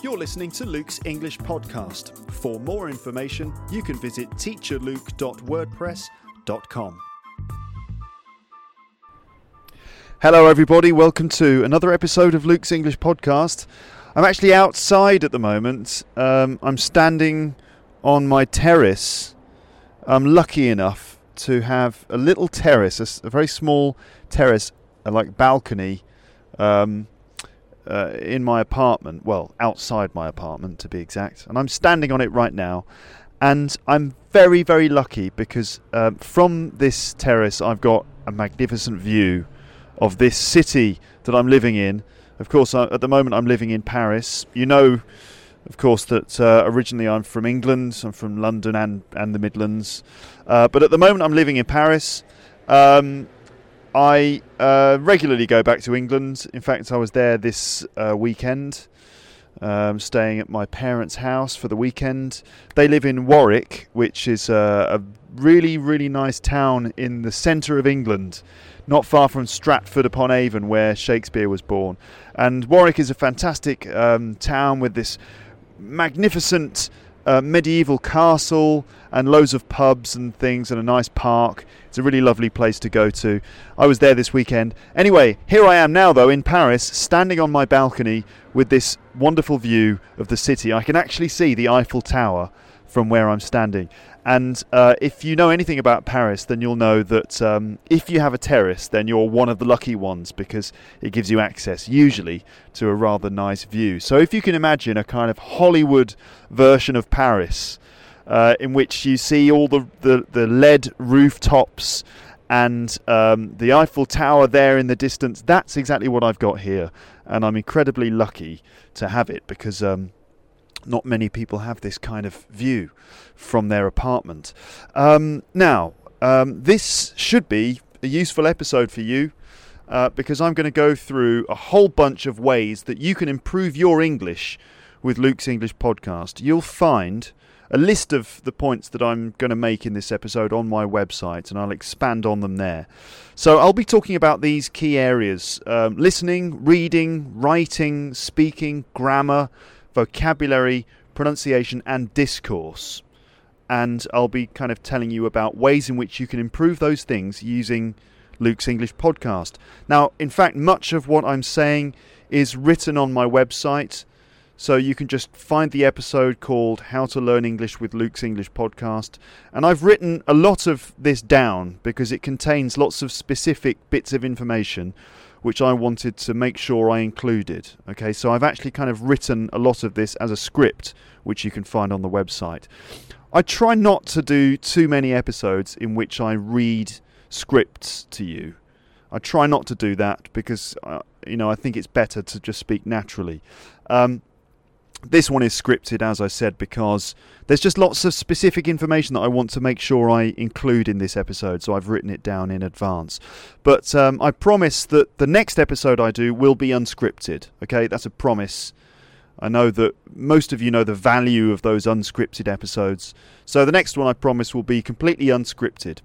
You're listening to Luke's English Podcast. For more information, you can visit teacherluke.wordpress.com. Hello, everybody. Welcome to another episode of Luke's English Podcast. I'm actually outside at the moment. Um, I'm standing on my terrace. I'm lucky enough to have a little terrace, a, a very small terrace, a, like balcony, um, uh, in my apartment. Well, outside my apartment to be exact. And I'm standing on it right now. And I'm very, very lucky because um, from this terrace I've got a magnificent view of this city that I'm living in of course, I, at the moment I'm living in Paris. You know, of course, that uh, originally I'm from England. I'm from London and, and the Midlands. Uh, but at the moment I'm living in Paris. Um, I uh, regularly go back to England. In fact, I was there this uh, weekend, um, staying at my parents' house for the weekend. They live in Warwick, which is a really, really nice town in the centre of England not far from Stratford upon Avon, where Shakespeare was born. And Warwick is a fantastic um, town with this magnificent medieval castle and loads of pubs and things and a nice park. It's a really lovely place to go to. I was there this weekend. Anyway, here I am now, though, in Paris, standing on my balcony with this wonderful view of the city. I can actually see the Eiffel Tower from where I'm standing. And uh, if you know anything about Paris, then you'll know that um, if you have a terrace, then you're one of the lucky ones because it gives you access, usually, to a rather nice view. So if you can imagine a kind of Hollywood version of Paris, uh, in which you see all the, the, the lead rooftops and um, the Eiffel Tower there in the distance, that's exactly what I've got here. And I'm incredibly lucky to have it because. Um, not many people have this kind of view from their apartment. Um, now, um, this should be a useful episode for you uh, because I'm going to go through a whole bunch of ways that you can improve your English with Luke's English podcast. You'll find a list of the points that I'm going to make in this episode on my website, and I'll expand on them there. So, I'll be talking about these key areas um, listening, reading, writing, speaking, grammar vocabulary, pronunciation, and discourse. And I'll be kind of telling you about ways in which you can improve those things using Luke's English podcast. Now, in fact, much of what I'm saying is written on my website. So you can just find the episode called How to Learn English with Luke's English Podcast. And I've written a lot of this down because it contains lots of specific bits of information which I wanted to make sure I included. Okay, so I've actually kind of written a lot of this as a script, which you can find on the website. I try not to do too many episodes in which I read scripts to you. I try not to do that because, uh, you know, I think it's better to just speak naturally. Um, this one is scripted, as I said, because there's just lots of specific information that I want to make sure I include in this episode, so I've written it down in advance. But um, I promise that the next episode I do will be unscripted. Okay, that's a promise. I know that most of you know the value of those unscripted episodes, so the next one I promise will be completely unscripted.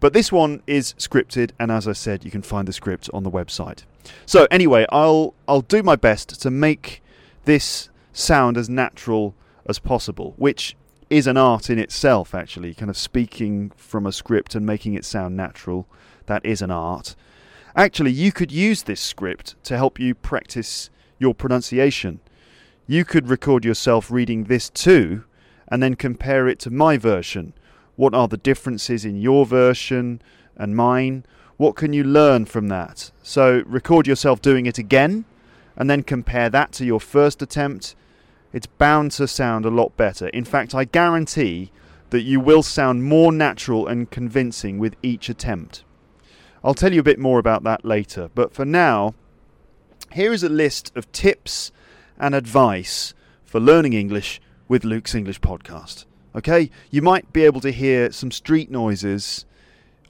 But this one is scripted, and as I said, you can find the script on the website. So anyway, I'll I'll do my best to make this sound as natural as possible, which is an art in itself, actually. Kind of speaking from a script and making it sound natural, that is an art. Actually, you could use this script to help you practice your pronunciation. You could record yourself reading this too, and then compare it to my version. What are the differences in your version and mine? What can you learn from that? So, record yourself doing it again, and then compare that to your first attempt it's bound to sound a lot better. In fact, I guarantee that you will sound more natural and convincing with each attempt. I'll tell you a bit more about that later, but for now, Here is a list of tips and advice for learning English with Luke's English podcast. Okay, you might be able to hear some street noises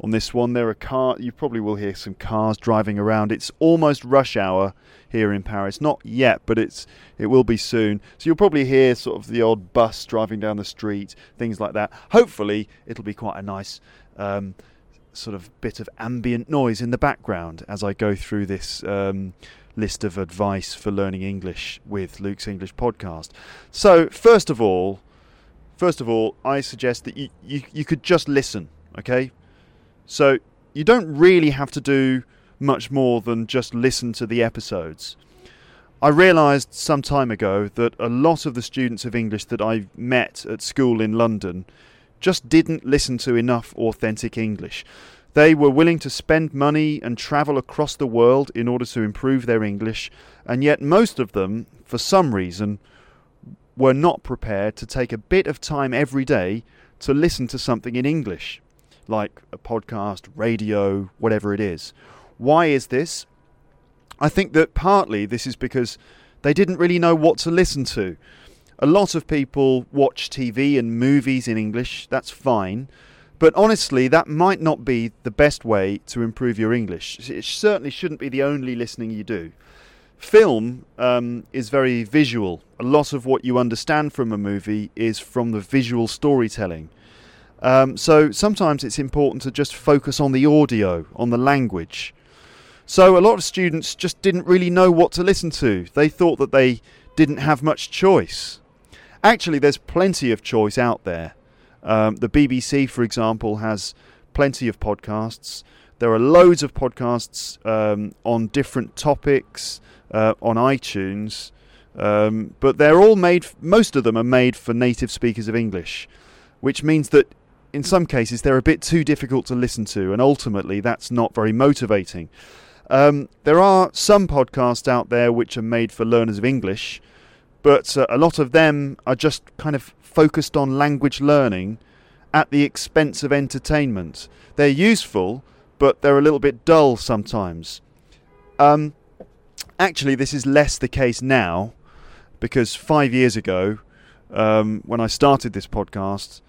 on this one. There are car. You probably will hear some cars driving around. It's almost rush hour here in Paris. Not yet, but it's it will be soon. So you'll probably hear sort of the odd bus driving down the street, things like that. Hopefully, it'll be quite a nice. Um, sort of bit of ambient noise in the background as I go through this um, list of advice for learning English with Luke's English podcast. So, first of all, first of all, I suggest that you, you, you could just listen, okay? So you don't really have to do much more than just listen to the episodes. I realised some time ago that a lot of the students of English that I met at school in London just didn't listen to enough authentic English. They were willing to spend money and travel across the world in order to improve their English, and yet most of them, for some reason, were not prepared to take a bit of time every day to listen to something in English, like a podcast, radio, whatever it is. Why is this? I think that partly this is because they didn't really know what to listen to. A lot of people watch TV and movies in English, that's fine. But honestly, that might not be the best way to improve your English. It certainly shouldn't be the only listening you do. Film um, is very visual. A lot of what you understand from a movie is from the visual storytelling. Um, so sometimes it's important to just focus on the audio, on the language. So a lot of students just didn't really know what to listen to. They thought that they didn't have much choice. Actually, there's plenty of choice out there. Um, the BBC, for example, has plenty of podcasts. There are loads of podcasts um, on different topics uh, on iTunes, um, but they're all made. Most of them are made for native speakers of English, which means that in some cases they're a bit too difficult to listen to, and ultimately that's not very motivating. Um, there are some podcasts out there which are made for learners of English, but uh, a lot of them are just kind of focused on language learning at the expense of entertainment. They're useful, but they're a little bit dull sometimes. Um, actually, this is less the case now because five years ago, um, when I started this podcast,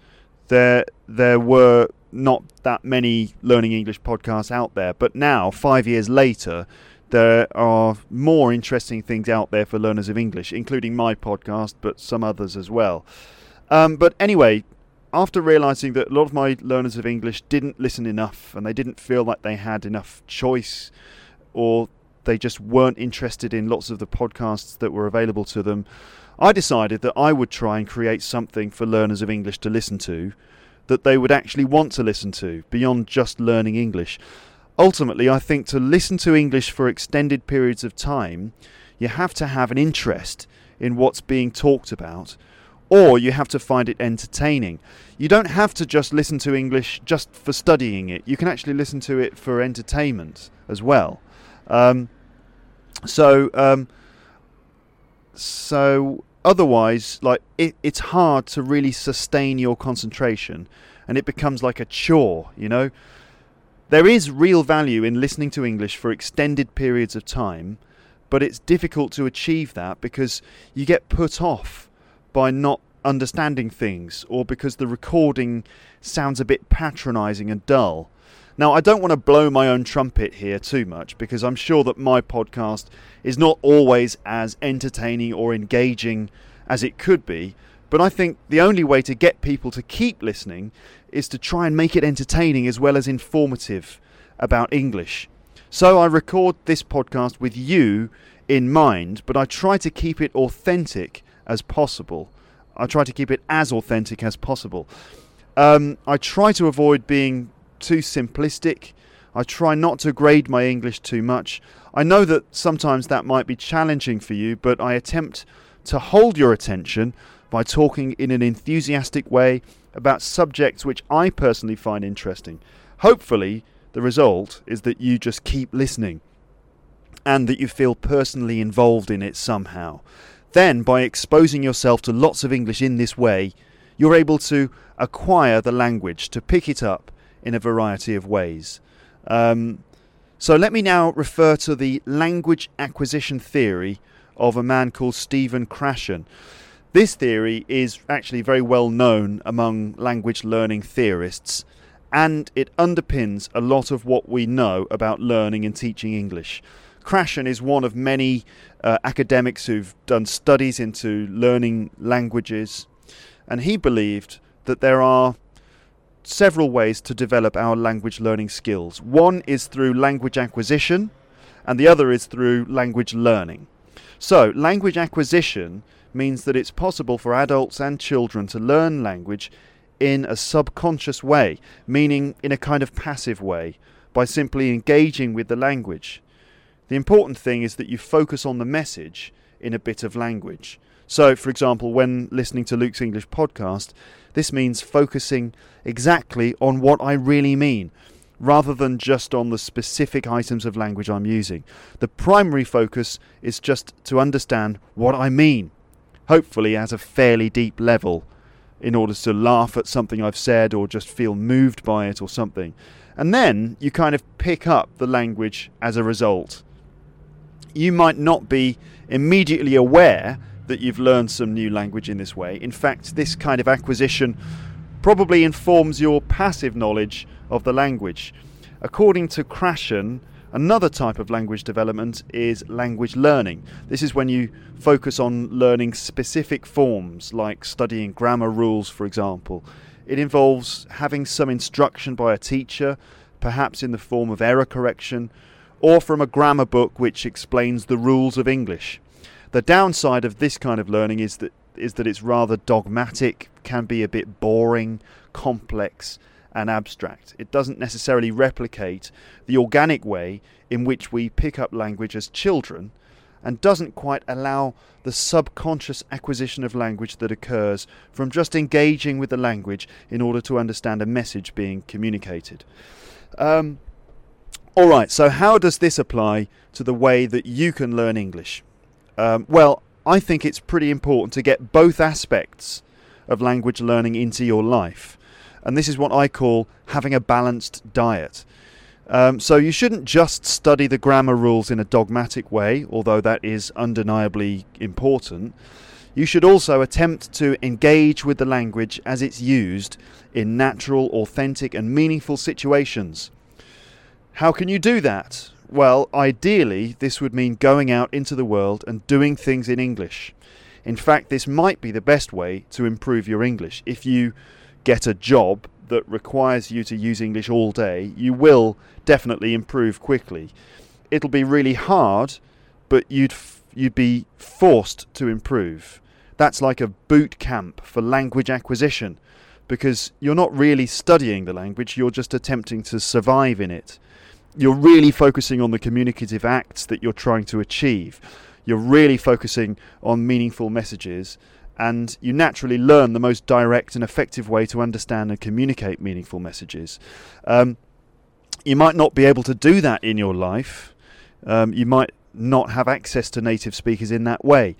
there there were not that many learning English podcasts out there. But now, five years later, there are more interesting things out there for learners of English, including my podcast, but some others as well. Um, but anyway, after realizing that a lot of my learners of English didn't listen enough and they didn't feel like they had enough choice or they just weren't interested in lots of the podcasts that were available to them, I decided that I would try and create something for learners of English to listen to that they would actually want to listen to beyond just learning English. Ultimately, I think to listen to English for extended periods of time, you have to have an interest in what's being talked about, or you have to find it entertaining. You don't have to just listen to English just for studying it, you can actually listen to it for entertainment as well. Um, so, um, so otherwise, like it, it's hard to really sustain your concentration, and it becomes like a chore. You know, there is real value in listening to English for extended periods of time, but it's difficult to achieve that because you get put off by not understanding things or because the recording sounds a bit patronizing and dull. Now, I don't want to blow my own trumpet here too much because I'm sure that my podcast is not always as entertaining or engaging as it could be. But I think the only way to get people to keep listening is to try and make it entertaining as well as informative about English. So I record this podcast with you in mind, but I try to keep it authentic as possible. I try to keep it as authentic as possible. Um, I try to avoid being too simplistic. I try not to grade my English too much. I know that sometimes that might be challenging for you, but I attempt to hold your attention by talking in an enthusiastic way about subjects which I personally find interesting. Hopefully, the result is that you just keep listening and that you feel personally involved in it somehow. Then, by exposing yourself to lots of English in this way, you're able to acquire the language, to pick it up in a variety of ways. Um, So let me now refer to the language acquisition theory of a man called Stephen Krashen. This theory is actually very well known among language learning theorists and it underpins a lot of what we know about learning and teaching English. Krashen is one of many uh, academics who've done studies into learning languages, and he believed that there are several ways to develop our language learning skills. One is through language acquisition, and the other is through language learning. So, language acquisition means that it's possible for adults and children to learn language in a subconscious way, meaning in a kind of passive way, by simply engaging with the language. The important thing is that you focus on the message in a bit of language. So, for example, when listening to Luke's English podcast, this means focusing exactly on what I really mean, rather than just on the specific items of language I'm using. The primary focus is just to understand what I mean, hopefully at a fairly deep level, in order to laugh at something I've said or just feel moved by it or something. And then you kind of pick up the language as a result. You might not be immediately aware that you've learned some new language in this way. In fact, this kind of acquisition probably informs your passive knowledge of the language. According to Krashen, Another type of language development is language learning. This is when you focus on learning specific forms, like studying grammar rules, for example. It involves having some instruction by a teacher, perhaps in the form of error correction, or from a grammar book which explains the rules of English. The downside of this kind of learning is that is that it's rather dogmatic, can be a bit boring, complex, and abstract. It doesn't necessarily replicate the organic way in which we pick up language as children and doesn't quite allow the subconscious acquisition of language that occurs from just engaging with the language in order to understand a message being communicated. Um, all right, so how does this apply to the way that you can learn English? Um, well, I think it's pretty important to get both aspects of language learning into your life. And this is what I call having a balanced diet. Um, so you shouldn't just study the grammar rules in a dogmatic way, although that is undeniably important. You should also attempt to engage with the language as it's used in natural, authentic, and meaningful situations. How can you do that? Well, ideally, this would mean going out into the world and doing things in English. In fact, this might be the best way to improve your English. If you get a job that requires you to use English all day, you will definitely improve quickly. It'll be really hard, but you'd f- you'd be forced to improve. That's like a boot camp for language acquisition because you're not really studying the language, you're just attempting to survive in it. You're really focusing on the communicative acts that you're trying to achieve. You're really focusing on meaningful messages and you naturally learn the most direct and effective way to understand and communicate meaningful messages. Um, you might not be able to do that in your life. Um, you might not have access to native speakers in that way.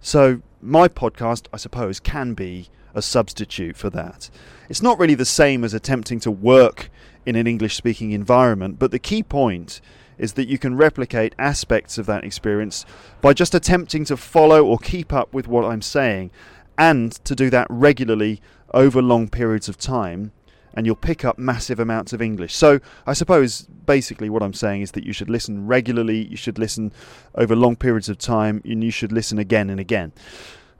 So, my podcast, I suppose, can be a substitute for that. It's not really the same as attempting to work in an English speaking environment, but the key point is that you can replicate aspects of that experience by just attempting to follow or keep up with what I'm saying, and to do that regularly over long periods of time. And you'll pick up massive amounts of English. So, I suppose basically what I'm saying is that you should listen regularly, you should listen over long periods of time, and you should listen again and again.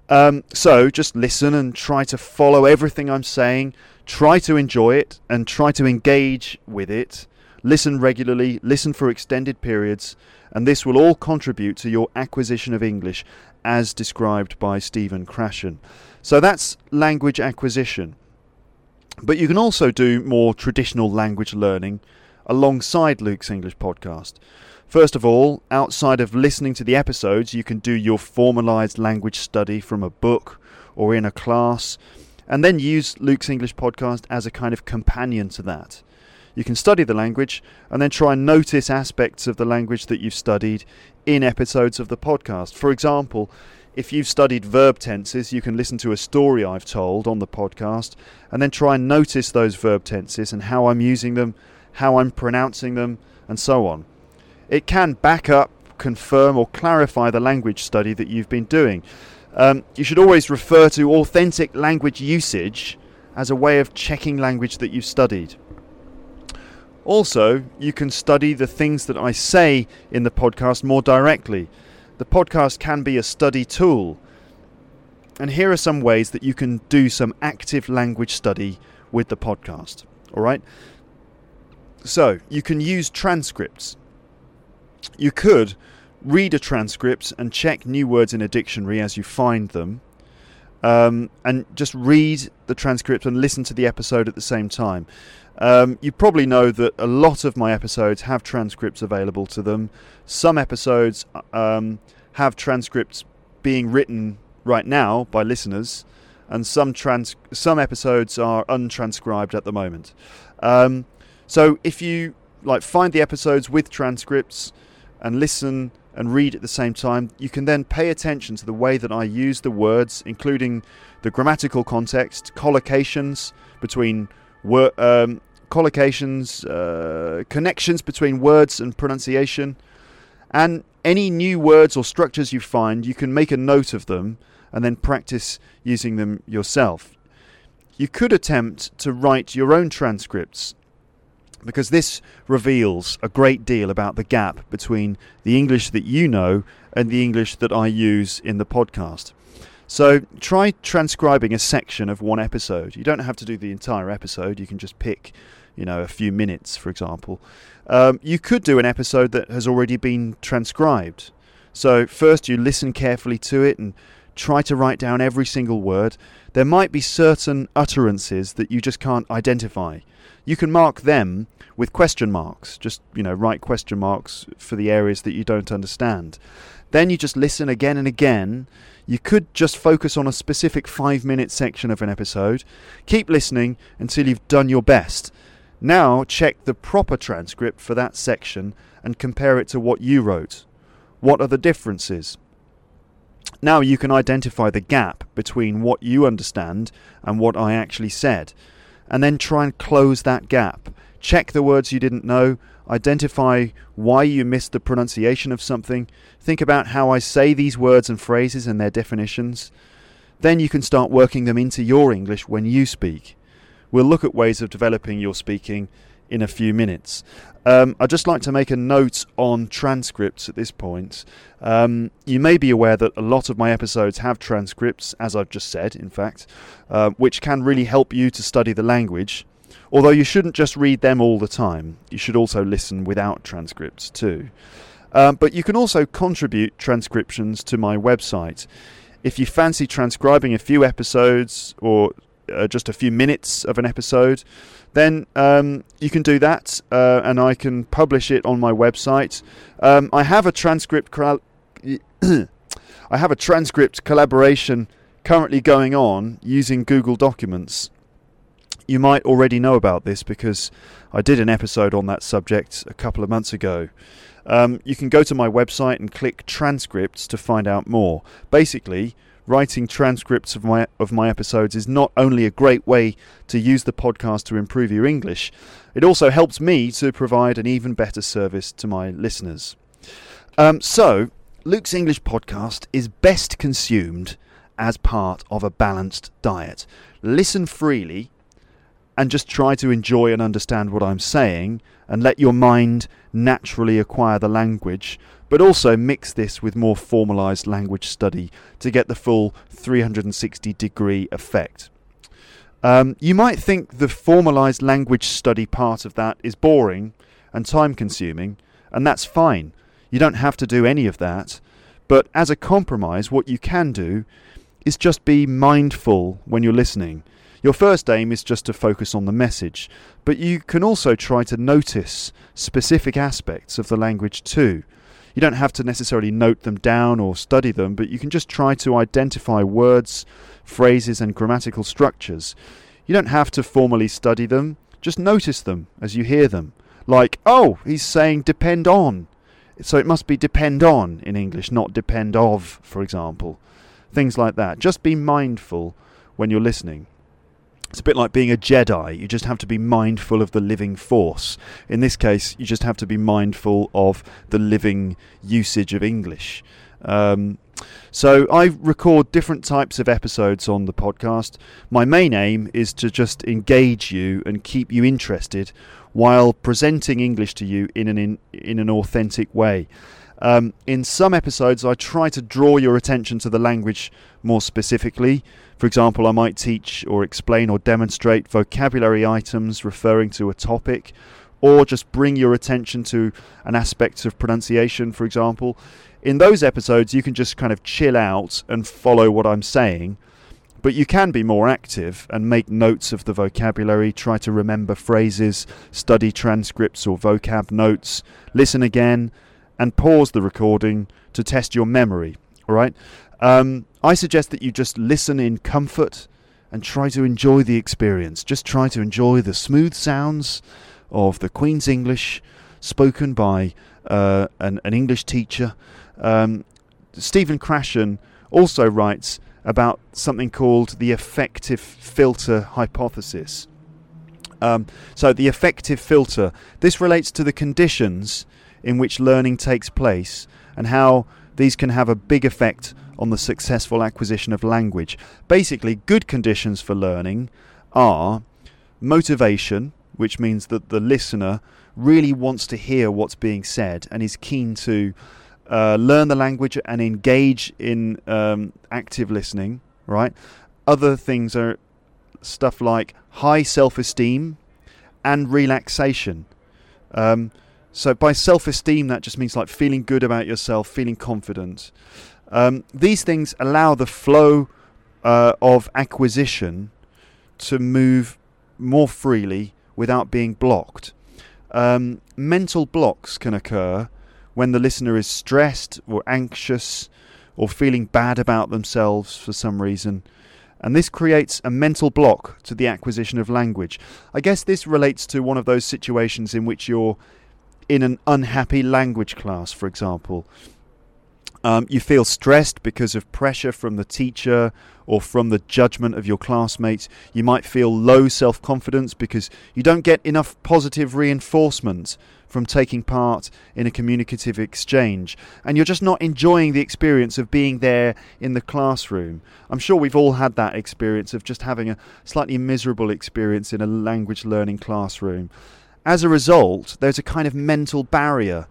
Um, so, just listen and try to follow everything I'm saying, try to enjoy it, and try to engage with it Listen regularly, listen for extended periods, and this will all contribute to your acquisition of English as described by Stephen Krashen. So that's language acquisition. But you can also do more traditional language learning alongside Luke's English podcast. First of all, outside of listening to the episodes, you can do your formalized language study from a book or in a class, and then use Luke's English podcast as a kind of companion to that. You can study the language and then try and notice aspects of the language that you've studied in episodes of the podcast. For example, if you've studied verb tenses, you can listen to a story I've told on the podcast and then try and notice those verb tenses and how I'm using them, how I'm pronouncing them, and so on. it can back up, confirm, or clarify the language study that you've been doing. Um, you should always refer to authentic language usage as a way of checking language that you've studied. Also, you can study the things that I say in the podcast more directly. The podcast can be a study tool. And here are some ways that you can do some active language study with the podcast. All right? So, you can use transcripts. You could read a transcript and check new words in a dictionary as you find them. Um, and just read the transcript and listen to the episode at the same time. Um, you probably know that a lot of my episodes have transcripts available to them. Some episodes um, have transcripts being written right now by listeners, and some trans- some episodes are untranscribed at the moment. Um, so if you like find the episodes with transcripts and listen and read at the same time, you can then pay attention to the way that I use the words, including the grammatical context, collocations between word, um, collocations, uh, connections between words and pronunciation, and any new words or structures you find, you can make a note of them and then practice using them yourself. You could attempt to write your own transcripts because this reveals a great deal about the gap between the English that you know and the English that I use in the podcast. So try transcribing a section of one episode. You don't have to do the entire episode, you can just pick, you know, a few minutes, for example. Um, you could do an episode that has already been transcribed. So first you listen carefully to it and try to write down every single word. There might be certain utterances that you just can't identify. You can mark them with question marks. Just, you know, write question marks for the areas that you don't understand. Then you just listen again and again. You could just focus on a specific five minute section of an episode. Keep listening until you've done your best. Now check the proper transcript for that section and compare it to what you wrote. What are the differences? Now you can identify the gap between what you understand and what I actually said, and then try and close that gap. Check the words you didn't know, identify why you missed the pronunciation of something, think about how I say these words and phrases and their definitions. Then you can start working them into your English when you speak. We'll look at ways of developing your speaking in a few minutes. Um, I'd just like to make a note on transcripts at this point. Um, you may be aware that a lot of my episodes have transcripts, as I've just said, in fact, uh, which can really help you to study the language. Although you shouldn't just read them all the time, you should also listen without transcripts too. Um, but you can also contribute transcriptions to my website. If you fancy transcribing a few episodes or uh, just a few minutes of an episode, then um, you can do that, uh, and I can publish it on my website. Um, I have a transcript. I have a transcript collaboration currently going on using Google Documents. You might already know about this because I did an episode on that subject a couple of months ago. Um, you can go to my website and click transcripts to find out more. Basically, writing transcripts of my of my episodes is not only a great way to use the podcast to improve your English, it also helps me to provide an even better service to my listeners. Um, so, Luke's English podcast is best consumed as part of a balanced diet. Listen freely and just try to enjoy and understand what I'm saying and let your mind naturally acquire the language but also mix this with more formalized language study to get the full 360 degree effect. Um, you might think the formalized language study part of that is boring and time consuming, and that's fine. You don't have to do any of that. But as a compromise, what you can do is just be mindful when you're listening. Your first aim is just to focus on the message, but you can also try to notice specific aspects of the language too. You don't have to necessarily note them down or study them, but you can just try to identify words, phrases, and grammatical structures. You don't have to formally study them, just notice them as you hear them. Like, oh, he's saying depend on. So it must be depend on in English, not depend of, for example. Things like that. Just be mindful when you're listening. It's a bit like being a Jedi. You just have to be mindful of the living force. In this case, you just have to be mindful of the living usage of English. Um, so I record different types of episodes on the podcast. My main aim is to just engage you and keep you interested while presenting English to you in an in, in an authentic way. Um, in some episodes, I try to draw your attention to the language more specifically. For example, I might teach or explain or demonstrate vocabulary items referring to a topic, or just bring your attention to an aspect of pronunciation, for example. In those episodes, you can just kind of chill out and follow what I'm saying. But you can be more active and make notes of the vocabulary, try to remember phrases, study transcripts or vocab notes, listen again, and pause the recording to test your memory. All right. Um, I suggest that you just listen in comfort and try to enjoy the experience. Just try to enjoy the smooth sounds of the Queen's English spoken by uh, an, an, English teacher. Um, Stephen Krashen also writes about something called the effective filter hypothesis. Um, so, the effective filter, this relates to the conditions in which learning takes place and how these can have a big effect on the successful acquisition of language. Basically, good conditions for learning are motivation, which means that the listener really wants to hear what's being said and is keen to uh, learn the language and engage in um, active listening, right? Other things are stuff like high self esteem and relaxation. Um, so by self-esteem, that just means like feeling good about yourself, feeling confident. Um, these things allow the flow uh, of acquisition to move more freely without being blocked. Um, mental blocks can occur when the listener is stressed or anxious or feeling bad about themselves for some reason. And this creates a mental block to the acquisition of language. I guess this relates to one of those situations in which you're in an unhappy language class, for example. Um, you feel stressed because of pressure from the teacher or from the judgment of your classmates. You might feel low self confidence because you don't get enough positive reinforcement from taking part in a communicative exchange. And you're just not enjoying the experience of being there in the classroom. I'm sure we've all had that experience of just having a slightly miserable experience in a language learning classroom. As a result, there's a kind of mental barrier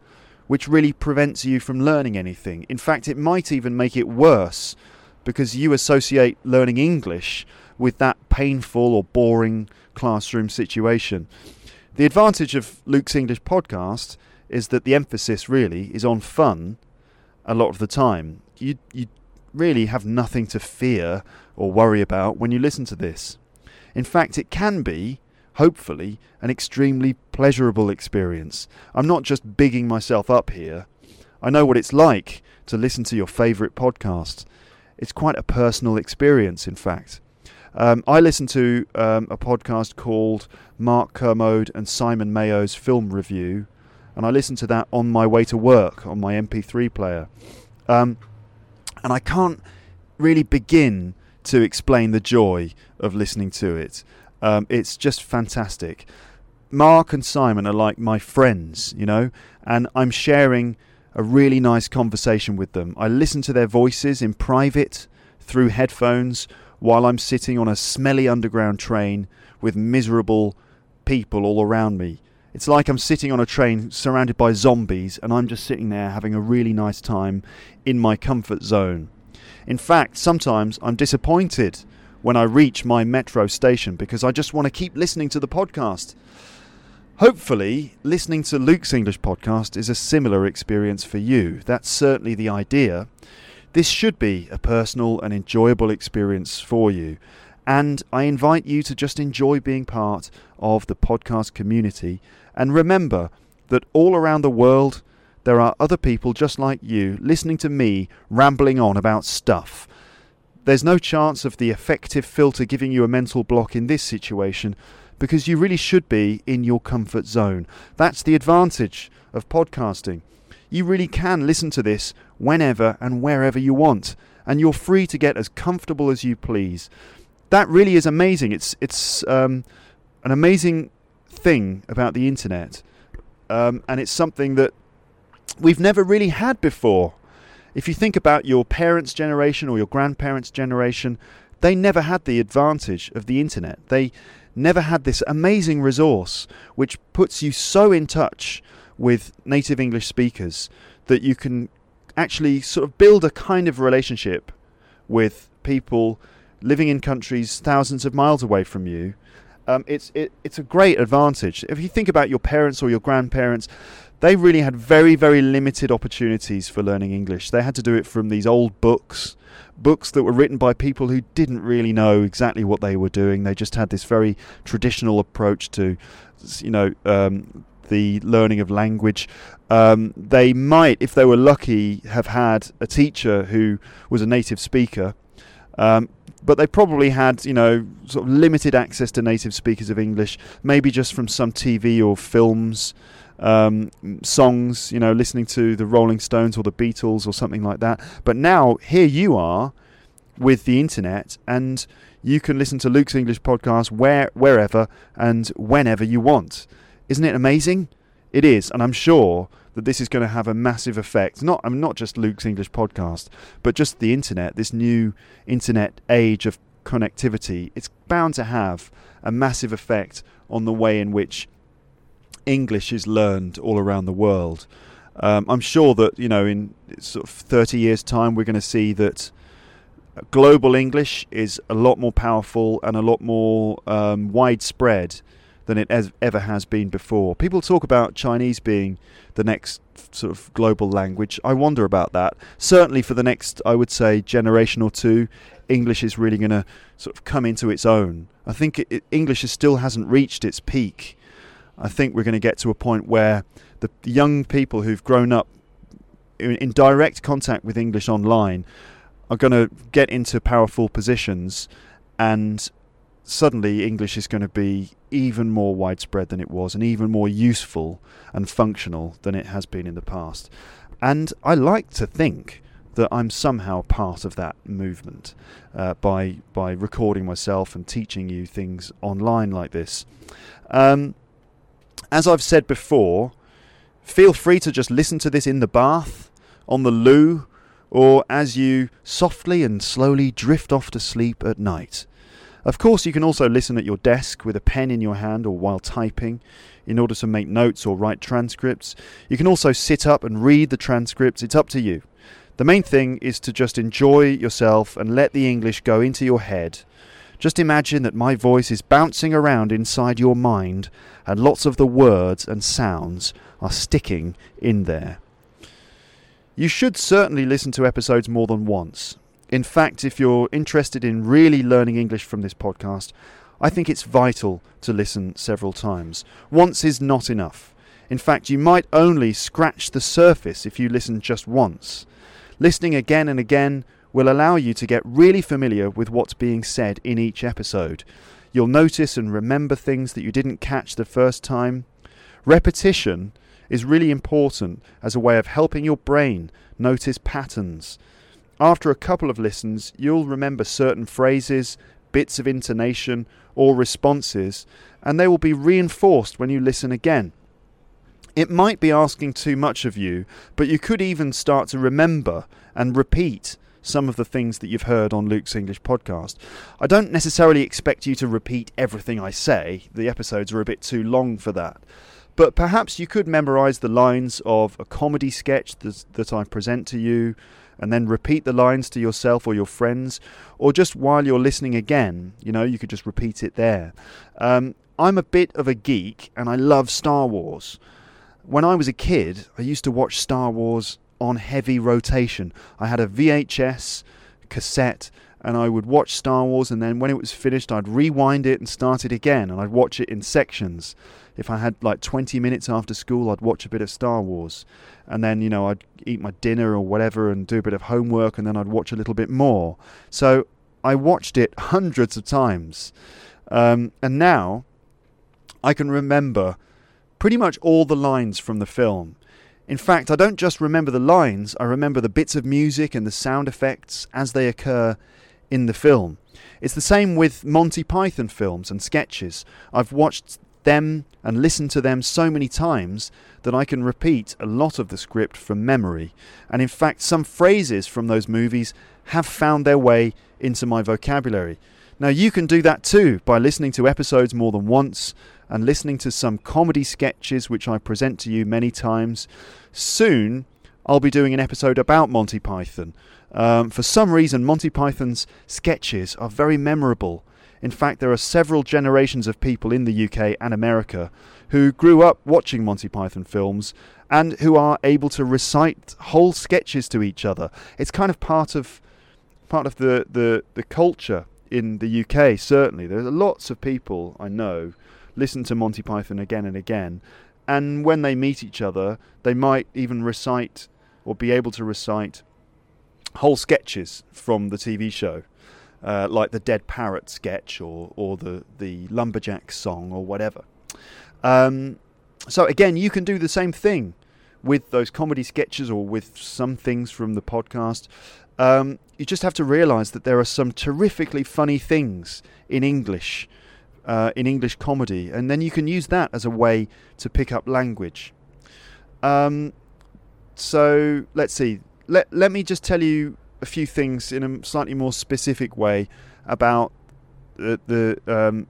which really prevents you from learning anything. In fact, it might even make it worse because you associate learning English with that painful or boring classroom situation. The advantage of Luke's English podcast is that the emphasis really is on fun a lot of the time. You, you really have nothing to fear or worry about when you listen to this. In fact, it can be hopefully, an extremely pleasurable experience. I'm not just bigging myself up here. I know what it's like to listen to your favourite podcast. It's quite a personal experience, in fact. Um, I listen to um, a podcast called Mark Kermode and Simon Mayo's Film Review, and I listen to that on my way to work on my MP3 player. Um, and I can't really begin to explain the joy of listening to it. Um, it's just fantastic. Mark and Simon are like my friends, you know, and I'm sharing a really nice conversation with them. I listen to their voices in private through headphones while I'm sitting on a smelly underground train with miserable people all around me. It's like I'm sitting on a train surrounded by zombies and I'm just sitting there having a really nice time in my comfort zone. In fact, sometimes I'm disappointed when I reach my metro station because I just want to keep listening to the podcast. Hopefully, listening to Luke's English podcast is a similar experience for you. That's certainly the idea. This should be a personal and enjoyable experience for you. And I invite you to just enjoy being part of the podcast community. And remember that all around the world, there are other people just like you listening to me rambling on about stuff there's no chance of the effective filter giving you a mental block in this situation because you really should be in your comfort zone. That's the advantage of podcasting. You really can listen to this whenever and wherever you want, and you're free to get as comfortable as you please. that really is amazing. It's it's um, an amazing thing about the internet, um, and it's something that we've never really had before. If you think about your parents' generation or your grandparents' generation, they never had the advantage of the internet. They never had this amazing resource which puts you so in touch with native English speakers that you can actually sort of build a kind of relationship with people living in countries thousands of miles away from you. Um, it's it, it's a great advantage. If you think about your parents or your grandparents, they really had very very limited opportunities for learning English. They had to do it from these old books, books that were written by people who didn't really know exactly what they were doing. They just had this very traditional approach to, you know, um, the learning of language. Um, they might, if they were lucky, have had a teacher who was a native speaker. Um, but they probably had, you know, sort of limited access to native speakers of English, maybe just from some TV or films, um, songs, you know, listening to the Rolling Stones or the Beatles or something like that. But now, here you are with the internet, and you can listen to Luke's English podcast where, wherever and whenever you want. Isn't it amazing? It is, and I'm sure that this is going to have a massive effect. Not, I mean, not just Luke's English podcast, but just the internet. This new internet age of connectivity. It's bound to have a massive effect on the way in which English is learned all around the world. Um, I'm sure that you know, in sort of 30 years' time, we're going to see that global English is a lot more powerful and a lot more um, widespread than it has, ever has been before. People talk about Chinese being the next sort of global language. I wonder about that. Certainly for the next, I would say, generation or two, English is really going to sort of come into its own. I think it, English still hasn't reached its peak. I think we're going to get to a point where the young people who've grown up in, in direct contact with English online are going to get into powerful positions and suddenly English is going to be even more widespread than it was and even more useful and functional than it has been in the past. And I like to think that I'm somehow part of that movement uh, by by recording myself and teaching you things online like this. Um, as I've said before, feel free to just listen to this in the bath, on the loo, or as you softly and slowly drift off to sleep at night. Of course, you can also listen at your desk with a pen in your hand or while typing in order to make notes or write transcripts. You can also sit up and read the transcripts. It's up to you. The main thing is to just enjoy yourself and let the English go into your head. Just imagine that my voice is bouncing around inside your mind and lots of the words and sounds are sticking in there. You should certainly listen to episodes more than once. In fact, if you're interested in really learning English from this podcast, I think it's vital to listen several times. Once is not enough. In fact, you might only scratch the surface if you listen just once. Listening again and again will allow you to get really familiar with what's being said in each episode. You'll notice and remember things that you didn't catch the first time. Repetition is really important as a way of helping your brain notice patterns after a couple of listens, you'll remember certain phrases, bits of intonation, or responses, and they will be reinforced when you listen again. It might be asking too much of you, but you could even start to remember and repeat some of the things that you've heard on Luke's English podcast. I don't necessarily expect you to repeat everything I say, the episodes are a bit too long for that. But perhaps you could memorize the lines of a comedy sketch that, that I present to you, and then repeat the lines to yourself or your friends, or just while you're listening again, you know, you could just repeat it there. Um, I'm a bit of a geek and I love Star Wars. When I was a kid, I used to watch Star Wars on heavy rotation. I had a VHS cassette and I would watch Star Wars, and then when it was finished, I'd rewind it and start it again, and I'd watch it in sections. If I had like 20 minutes after school, I'd watch a bit of Star Wars, and then you know I'd eat my dinner or whatever and do a bit of homework, and then I'd watch a little bit more. So I watched it hundreds of times, um, and now I can remember pretty much all the lines from the film. In fact, I don't just remember the lines, I remember the bits of music and the sound effects as they occur in the film. It's the same with Monty Python films and sketches. I've watched them and listened to them so many times that I can repeat a lot of the script from memory. And in fact, some phrases from those movies have found their way into my vocabulary. Now, you can do that too by listening to episodes more than once and listening to some comedy sketches which I present to you many times. Soon, I'll be doing an episode about Monty Python. Um, for some reason, Monty Python's sketches are very memorable. In fact, there are several generations of people in the UK and America who grew up watching Monty Python films and who are able to recite whole sketches to each other. It's kind of part of part of the, the, the culture in the UK, certainly. There's lots of people I know listen to Monty Python again and again, and when they meet each other, they might even recite or be able to recite whole sketches from the TV show. Uh, like the Dead Parrot sketch or, or the, the Lumberjack song or whatever. Um, so, again, you can do the same thing with those comedy sketches or with some things from the podcast. Um, you just have to realize that there are some terrifically funny things in English, uh, in English comedy, and then you can use that as a way to pick up language. Um, so, let's see. Let, let me just tell you a few things in a slightly more specific way about the, the um,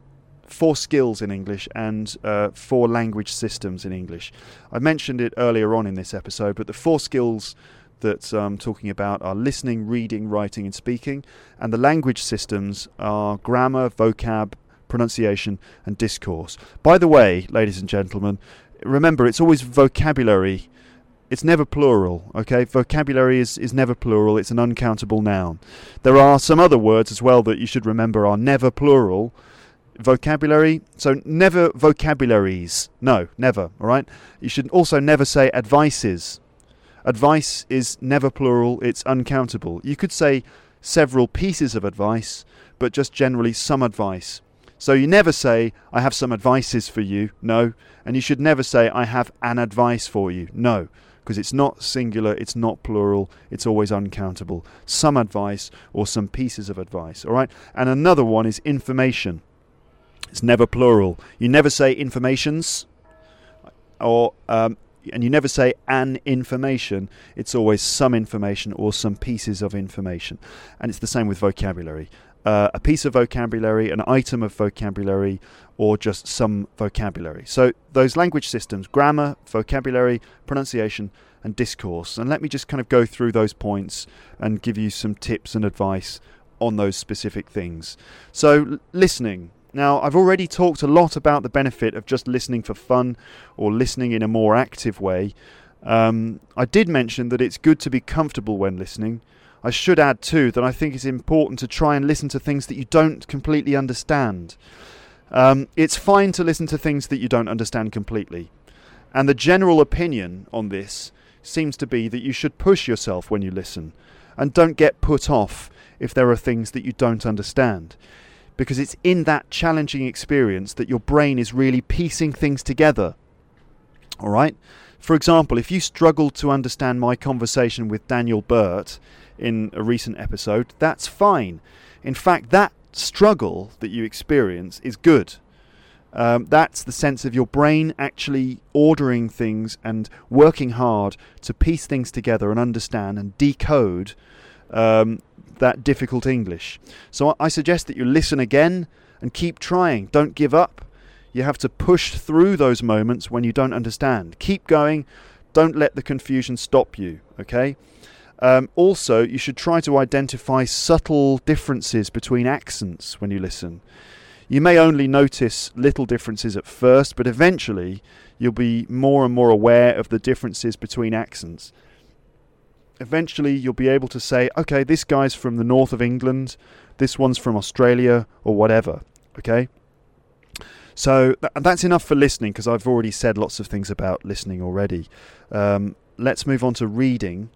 four skills in English and uh, four language systems in English. I mentioned it earlier on in this episode, but the four skills that I'm talking about are listening, reading, writing, and speaking, and the language systems are grammar, vocab, pronunciation, and discourse. By the way, ladies and gentlemen, remember it's always vocabulary it's never plural, okay? Vocabulary is, is never plural, it's an uncountable noun. There are some other words as well that you should remember are never plural. Vocabulary, so never vocabularies. No, never, all right? You should also never say advices. Advice is never plural, it's uncountable. You could say several pieces of advice, but just generally some advice. So you never say, I have some advices for you. No. And you should never say, I have an advice for you. No because it's not singular, it's not plural, it's always uncountable. Some advice or some pieces of advice, all right? And another one is information. It's never plural. You never say informations or um, and you never say an information, it's always some information or some pieces of information. And it's the same with vocabulary uh, a piece of vocabulary, an item of vocabulary, or just some vocabulary. So, those language systems grammar, vocabulary, pronunciation, and discourse. And let me just kind of go through those points and give you some tips and advice on those specific things. So, listening. Now, I've already talked a lot about the benefit of just listening for fun or listening in a more active way. Um, I did mention that it's good to be comfortable when listening. I should add too that I think it's important to try and listen to things that you don't completely understand. Um, it's fine to listen to things that you don't understand completely. And the general opinion on this seems to be that you should push yourself when you listen and don't get put off if there are things that you don't understand. Because it's in that challenging experience that your brain is really piecing things together. All right? For example, if you struggled to understand my conversation with Daniel Burt, in a recent episode, that's fine. In fact, that struggle that you experience is good. Um, that's the sense of your brain actually ordering things and working hard to piece things together and understand and decode um, that difficult English. So I suggest that you listen again and keep trying. Don't give up. You have to push through those moments when you don't understand. Keep going. Don't let the confusion stop you, okay? Um, also, you should try to identify subtle differences between accents when you listen. You may only notice little differences at first, but eventually you'll be more and more aware of the differences between accents. Eventually, you'll be able to say, okay, this guy's from the north of England, this one's from Australia, or whatever. Okay? So th- that's enough for listening because I've already said lots of things about listening already. Um, let's move on to reading.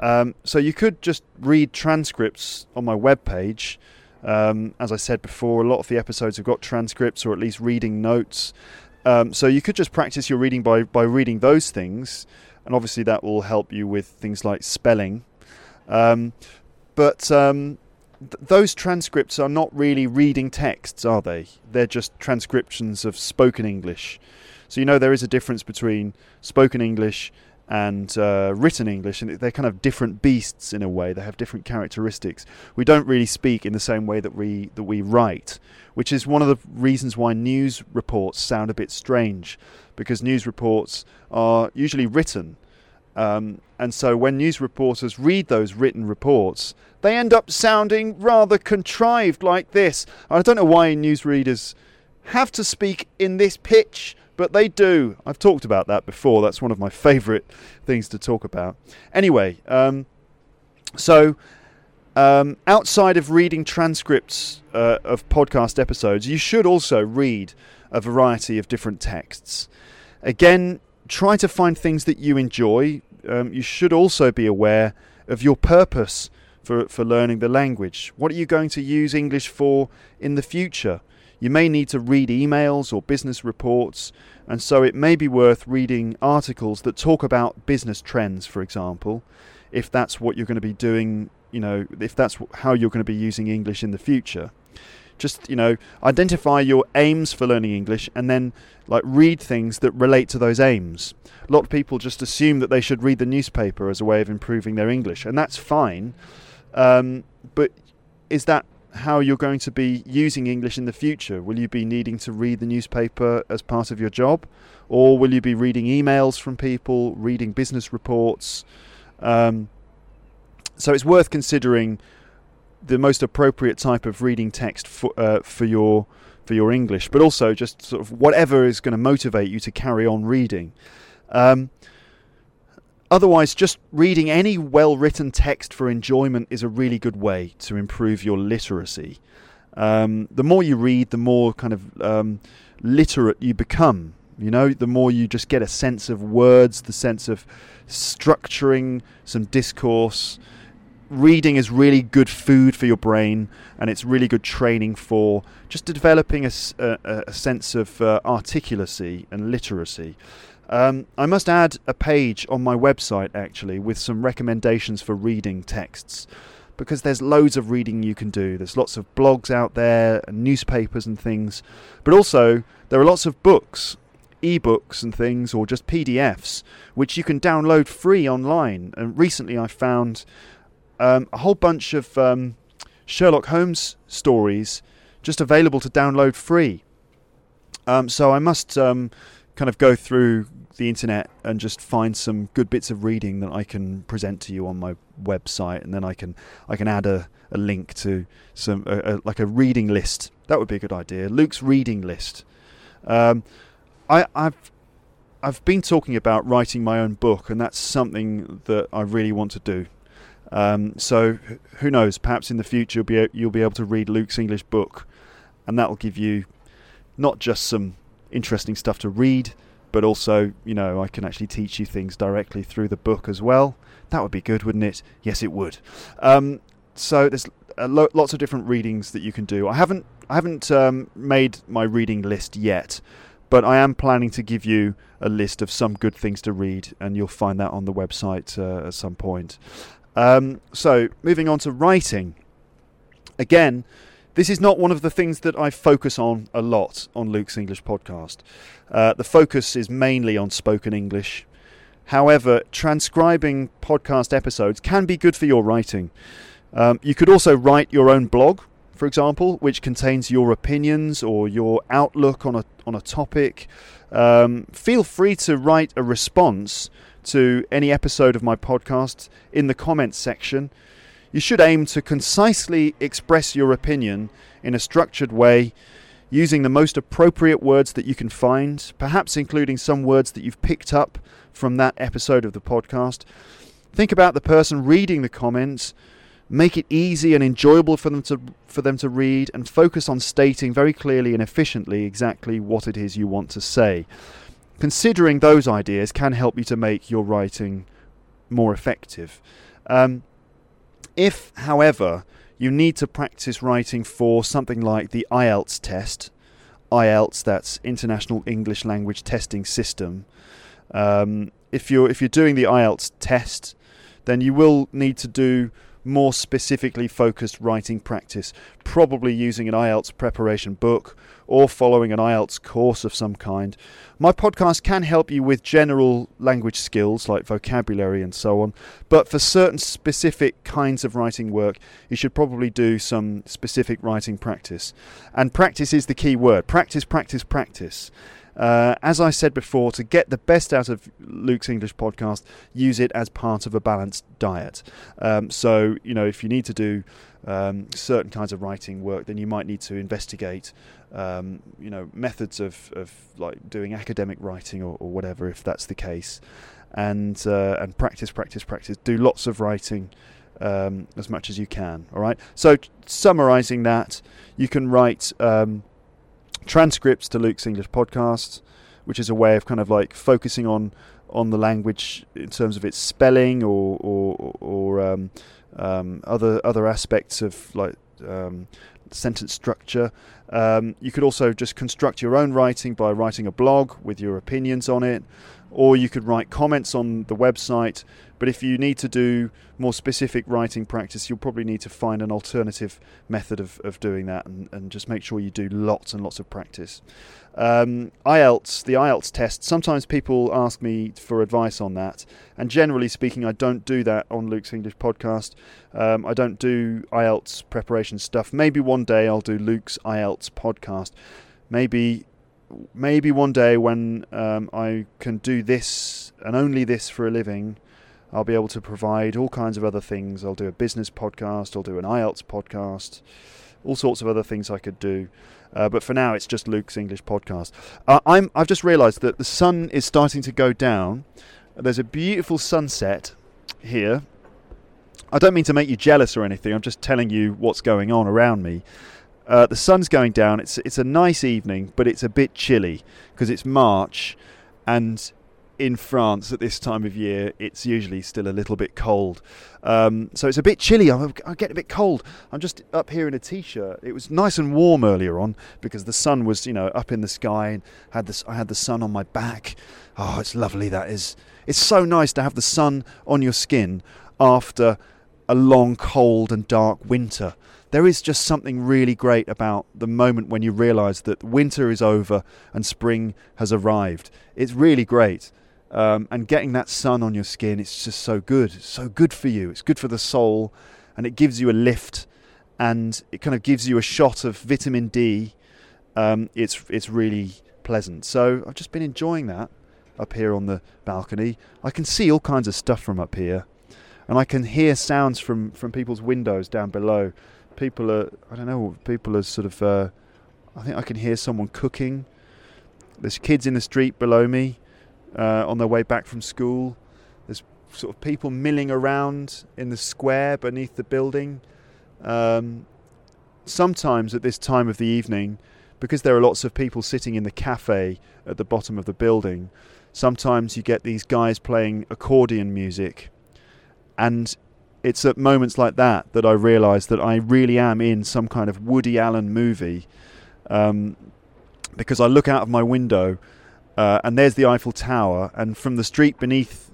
Um, so you could just read transcripts on my webpage. Um, as I said before, a lot of the episodes have got transcripts or at least reading notes. Um, so you could just practice your reading by, by reading those things, and obviously that will help you with things like spelling. Um, but um, th- those transcripts are not really reading texts, are they? They're just transcriptions of spoken English. So you know there is a difference between spoken English and uh, written English, and they're kind of different beasts in a way. They have different characteristics. We don't really speak in the same way that we that we write, which is one of the reasons why news reports sound a bit strange, because news reports are usually written. Um, and so when news reporters read those written reports, they end up sounding rather contrived like this. I don't know why newsreaders have to speak in this pitch but they do. I've talked about that before. That's one of my favourite things to talk about. Anyway, um, so um, outside of reading transcripts uh, of podcast episodes, you should also read a variety of different texts. Again, try to find things that you enjoy. Um, you should also be aware of your purpose for, for learning the language. What are you going to use English for in the future? You may need to read emails or business reports, and so it may be worth reading articles that talk about business trends, for example, if that's what you're going to be doing, you know, if that's how you're going to be using English in the future. Just, you know, identify your aims for learning English and then like read things that relate to those aims. A lot of people just assume that they should read the newspaper as a way of improving their English, and that's fine. Um, but is that how you're going to be using English in the future. Will you be needing to read the newspaper as part of your job? Or will you be reading emails from people, reading business reports? Um, so it's worth considering the most appropriate type of reading text for, uh, for your for your English, but also just sort of whatever is going to motivate you to carry on reading. Um, Otherwise, just reading any well written text for enjoyment is a really good way to improve your literacy. Um, the more you read, the more kind of um, literate you become. You know, the more you just get a sense of words, the sense of structuring some discourse. Reading is really good food for your brain, and it's really good training for just developing a, a, a sense of uh, articulacy and literacy. Um, I must add a page on my website actually with some recommendations for reading texts because there's loads of reading you can do. There's lots of blogs out there, and newspapers and things, but also there are lots of books, ebooks and things, or just PDFs which you can download free online. And recently I found um, a whole bunch of um, Sherlock Holmes stories just available to download free. Um, so I must um, kind of go through the internet and just find some good bits of reading that I can present to you on my website, and then I can I can add a, a link to some a, a, like a reading list. That would be a good idea. Luke's reading list. Um, I, I've I've been talking about writing my own book, and that's something that I really want to do. Um, so who knows? Perhaps in the future you'll be you'll be able to read Luke's English book, and that will give you not just some interesting stuff to read, but also, you know, I can actually teach you things directly through the book as well. That would be good, wouldn't it? Yes, it would. Um, so there's lo- lots of different readings that you can do. I haven't I haven't um, made my reading list yet, but I am planning to give you a list of some good things to read, and you'll find that on the website uh, at some point. Um, so moving on to writing. Again, this is not one of the things that I focus on a lot on Luke's English podcast. Uh, the focus is mainly on spoken English. However, transcribing podcast episodes can be good for your writing. Um, you could also write your own blog, for example, which contains your opinions or your outlook on a on a topic. Um, feel free to write a response to any episode of my podcast in the comments section. You should aim to concisely express your opinion in a structured way, using the most appropriate words that you can find, perhaps including some words that you've picked up from that episode of the podcast. Think about the person reading the comments. Make it easy and enjoyable for them to for them to read and focus on stating very clearly and efficiently exactly what it is you want to say. Considering those ideas can help you to make your writing more effective. Um, if, however, you need to practice writing for something like the IELTS test, IELTS, that's International English Language Testing System. Um, if you're if you're doing the IELTS test, then you will need to do more specifically focused writing practice, probably using an IELTS preparation book or following an IELTS course of some kind. My podcast can help you with general language skills like vocabulary and so on, but for certain specific kinds of writing work, you should probably do some specific writing practice. And practice is the key word practice, practice, practice. Uh, as I said before, to get the best out of Luke's English podcast, use it as part of a balanced diet. Um, so, you know, if you need to do um, certain kinds of writing work, then you might need to investigate, um, you know, methods of, of like doing academic writing or, or whatever, if that's the case, and uh, and practice, practice, practice. Do lots of writing. Um, as much as you can. All right. So, summarizing that, you can write um, transcripts to Luke's English podcast, which is a way of kind of like focusing on on the language in terms of its spelling or or, or um, um, other other aspects of like um, sentence structure. Um, you could also just construct your own writing by writing a blog with your opinions on it, or you could write comments on the website. But if you need to do more specific writing practice, you'll probably need to find an alternative method of, of doing that and, and just make sure you do lots and lots of practice. Um, IELTS, the IELTS test, sometimes people ask me for advice on that. And generally speaking, I don't do that on Luke's English podcast. Um, I don't do IELTS preparation stuff. Maybe one day I'll do Luke's IELTS podcast. Maybe maybe one day when um, I can do this and only this for a living, I'll be able to provide all kinds of other things. I'll do a business podcast, I'll do an IELTS podcast, all sorts of other things I could do. Uh, but for now, it's just Luke's English podcast. Uh, I'm, I've just realised that the sun is starting to go down. There's a beautiful sunset here. I don't mean to make you jealous or anything. I'm just telling you what's going on around me. Uh, the sun's going down. It's it's a nice evening, but it's a bit chilly because it's March, and in France at this time of year, it's usually still a little bit cold. Um, so it's a bit chilly. I'm, I'm getting a bit cold. I'm just up here in a t-shirt. It was nice and warm earlier on because the sun was, you know, up in the sky and had this. I had the sun on my back. Oh, it's lovely. That is. It's so nice to have the sun on your skin after a long, cold and dark winter there is just something really great about the moment when you realise that winter is over and spring has arrived. It's really great. Um, and getting that sun on your skin, it's just so good. It's so good for you. It's good for the soul, and it gives you a lift, and it kind of gives you a shot of vitamin D. Um, it's it's really pleasant. So I've just been enjoying that up here on the balcony. I can see all kinds of stuff from up here, and I can hear sounds from from people's windows down below people are I don't know people are sort of uh, I think I can hear someone cooking. There's kids in the street below me uh, on their way back from school. There's sort of people milling around in the square beneath the building. Um, sometimes at this time of the evening, because there are lots of people sitting in the cafe at the bottom of the building, sometimes you get these guys playing accordion music. And it's at moments like that that I realise that I really am in some kind of Woody Allen movie, um, because I look out of my window, uh, and there's the Eiffel Tower, and from the street beneath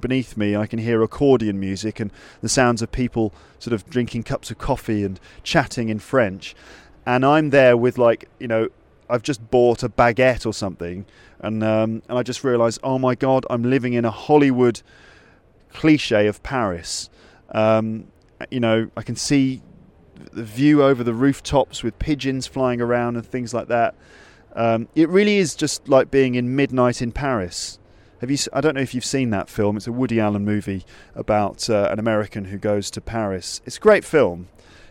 beneath me, I can hear accordion music and the sounds of people sort of drinking cups of coffee and chatting in French, and I'm there with like you know. I've just bought a baguette or something, and um, and I just realised, oh my god, I'm living in a Hollywood cliche of Paris, um, you know, I can see the view over the rooftops with pigeons flying around and things like that. Um, it really is just like being in Midnight in Paris. Have you? I don't know if you've seen that film. It's a Woody Allen movie about uh, an American who goes to Paris. It's a great film.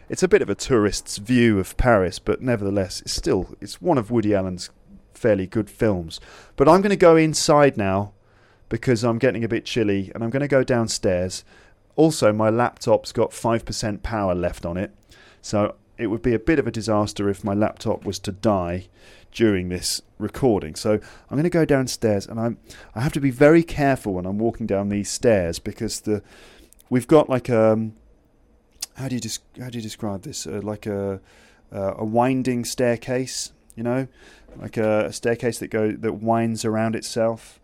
It's a bit of a tourist's view of Paris, but nevertheless, it's still it's one of Woody Allen's fairly good films. But I'm going to go inside now because I'm getting a bit chilly, and I'm going to go downstairs also, my laptop's got 5% power left on it, so it would be a bit of a disaster if my laptop was to die during this recording. So I'm going to go downstairs, and I'm I have to be very careful when I'm walking down these stairs because the we've got like a um, how do you how do you describe this? Uh, like a uh, a winding staircase, you know, like a, a, staircase that go that winds around itself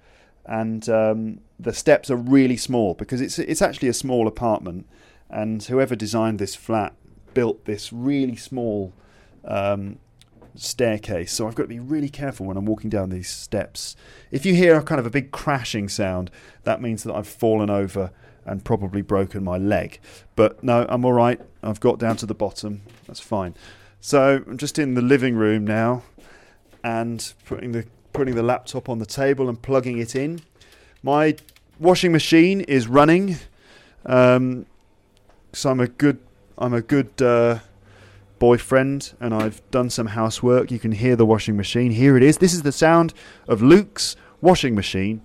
and um, the steps are really small because it's it's actually a small apartment, and whoever designed this flat built this really small um, staircase. So I've got to be really careful when I'm walking down these steps. If you hear a kind of a big crashing sound, that means that I've fallen over and probably broken my leg. But no, I'm all right. I've got down to the bottom. That's fine. So I'm just in the living room now and putting the putting the laptop on the table and plugging it in. My washing machine is running. Um, so I'm a good I'm a good uh, boyfriend and I've done some housework. You can hear the washing machine. Here it is. This is the sound of Luke's washing machine.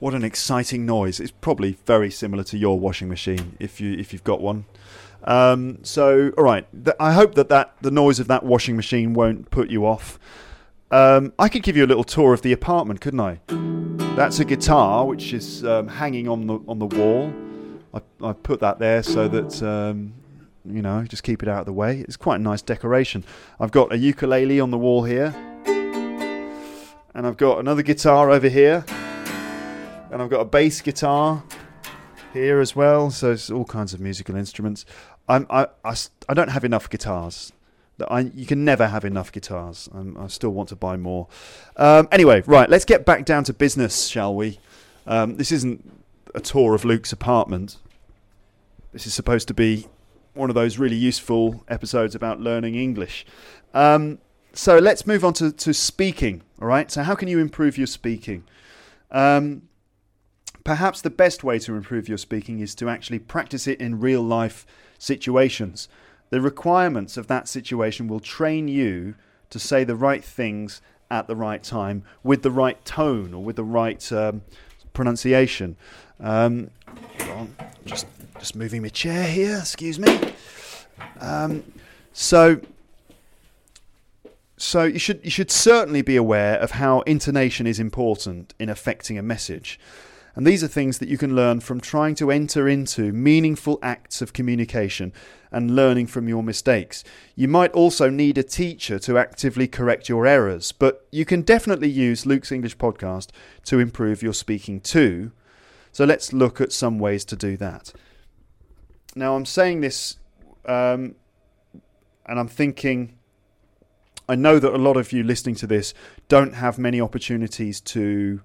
What an exciting noise! It's probably very similar to your washing machine if you if you've got one. Um, so, all right. Th- I hope that, that the noise of that washing machine won't put you off. Um, I could give you a little tour of the apartment, couldn't I? That's a guitar which is um, hanging on the on the wall. I, I put that there so that um, you know, just keep it out of the way. It's quite a nice decoration. I've got a ukulele on the wall here, and I've got another guitar over here, and I've got a bass guitar here as well. So it's all kinds of musical instruments. I'm, I, I, I don't have enough guitars. I, you can never have enough guitars. I'm, i still want to buy more. Um, anyway, right, let's get back down to business, shall we? Um, this isn't a tour of Luke's apartment. This is supposed to be one of those really useful episodes about learning English. Um, so let's move on to, to speaking. All right. So, how can you improve your speaking? Um, perhaps the best way to improve your speaking is to actually practice it in real life situations. The requirements of that situation will train you to say the right things at the right time with the right tone or with the right um, pronunciation. Um, just just moving my chair here. Excuse me. Um, so so you should you should certainly be aware of how intonation is important in affecting a message. And these are things that you can learn from trying to enter into meaningful acts of communication and learning from your mistakes. You might also need a teacher to actively correct your errors, but you can definitely use Luke's English podcast to improve your speaking too. So let's look at some ways to do that. Now, I'm saying this um, and I'm thinking, I know that a lot of you listening to this don't have many opportunities to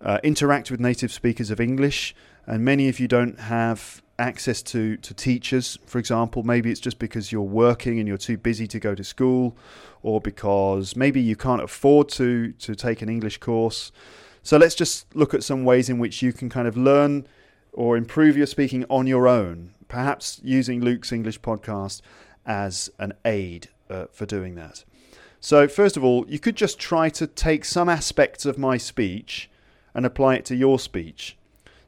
uh, interact with native speakers of English, and many of you don't have access to, to teachers, for example. Maybe it's just because you're working and you're too busy to go to school, or because maybe you can't afford to, to take an English course. So let's just look at some ways in which you can kind of learn or improve your speaking on your own, perhaps using Luke's English podcast as an aid uh, for doing that. So, first of all, you could just try to take some aspects of my speech and apply it to your speech.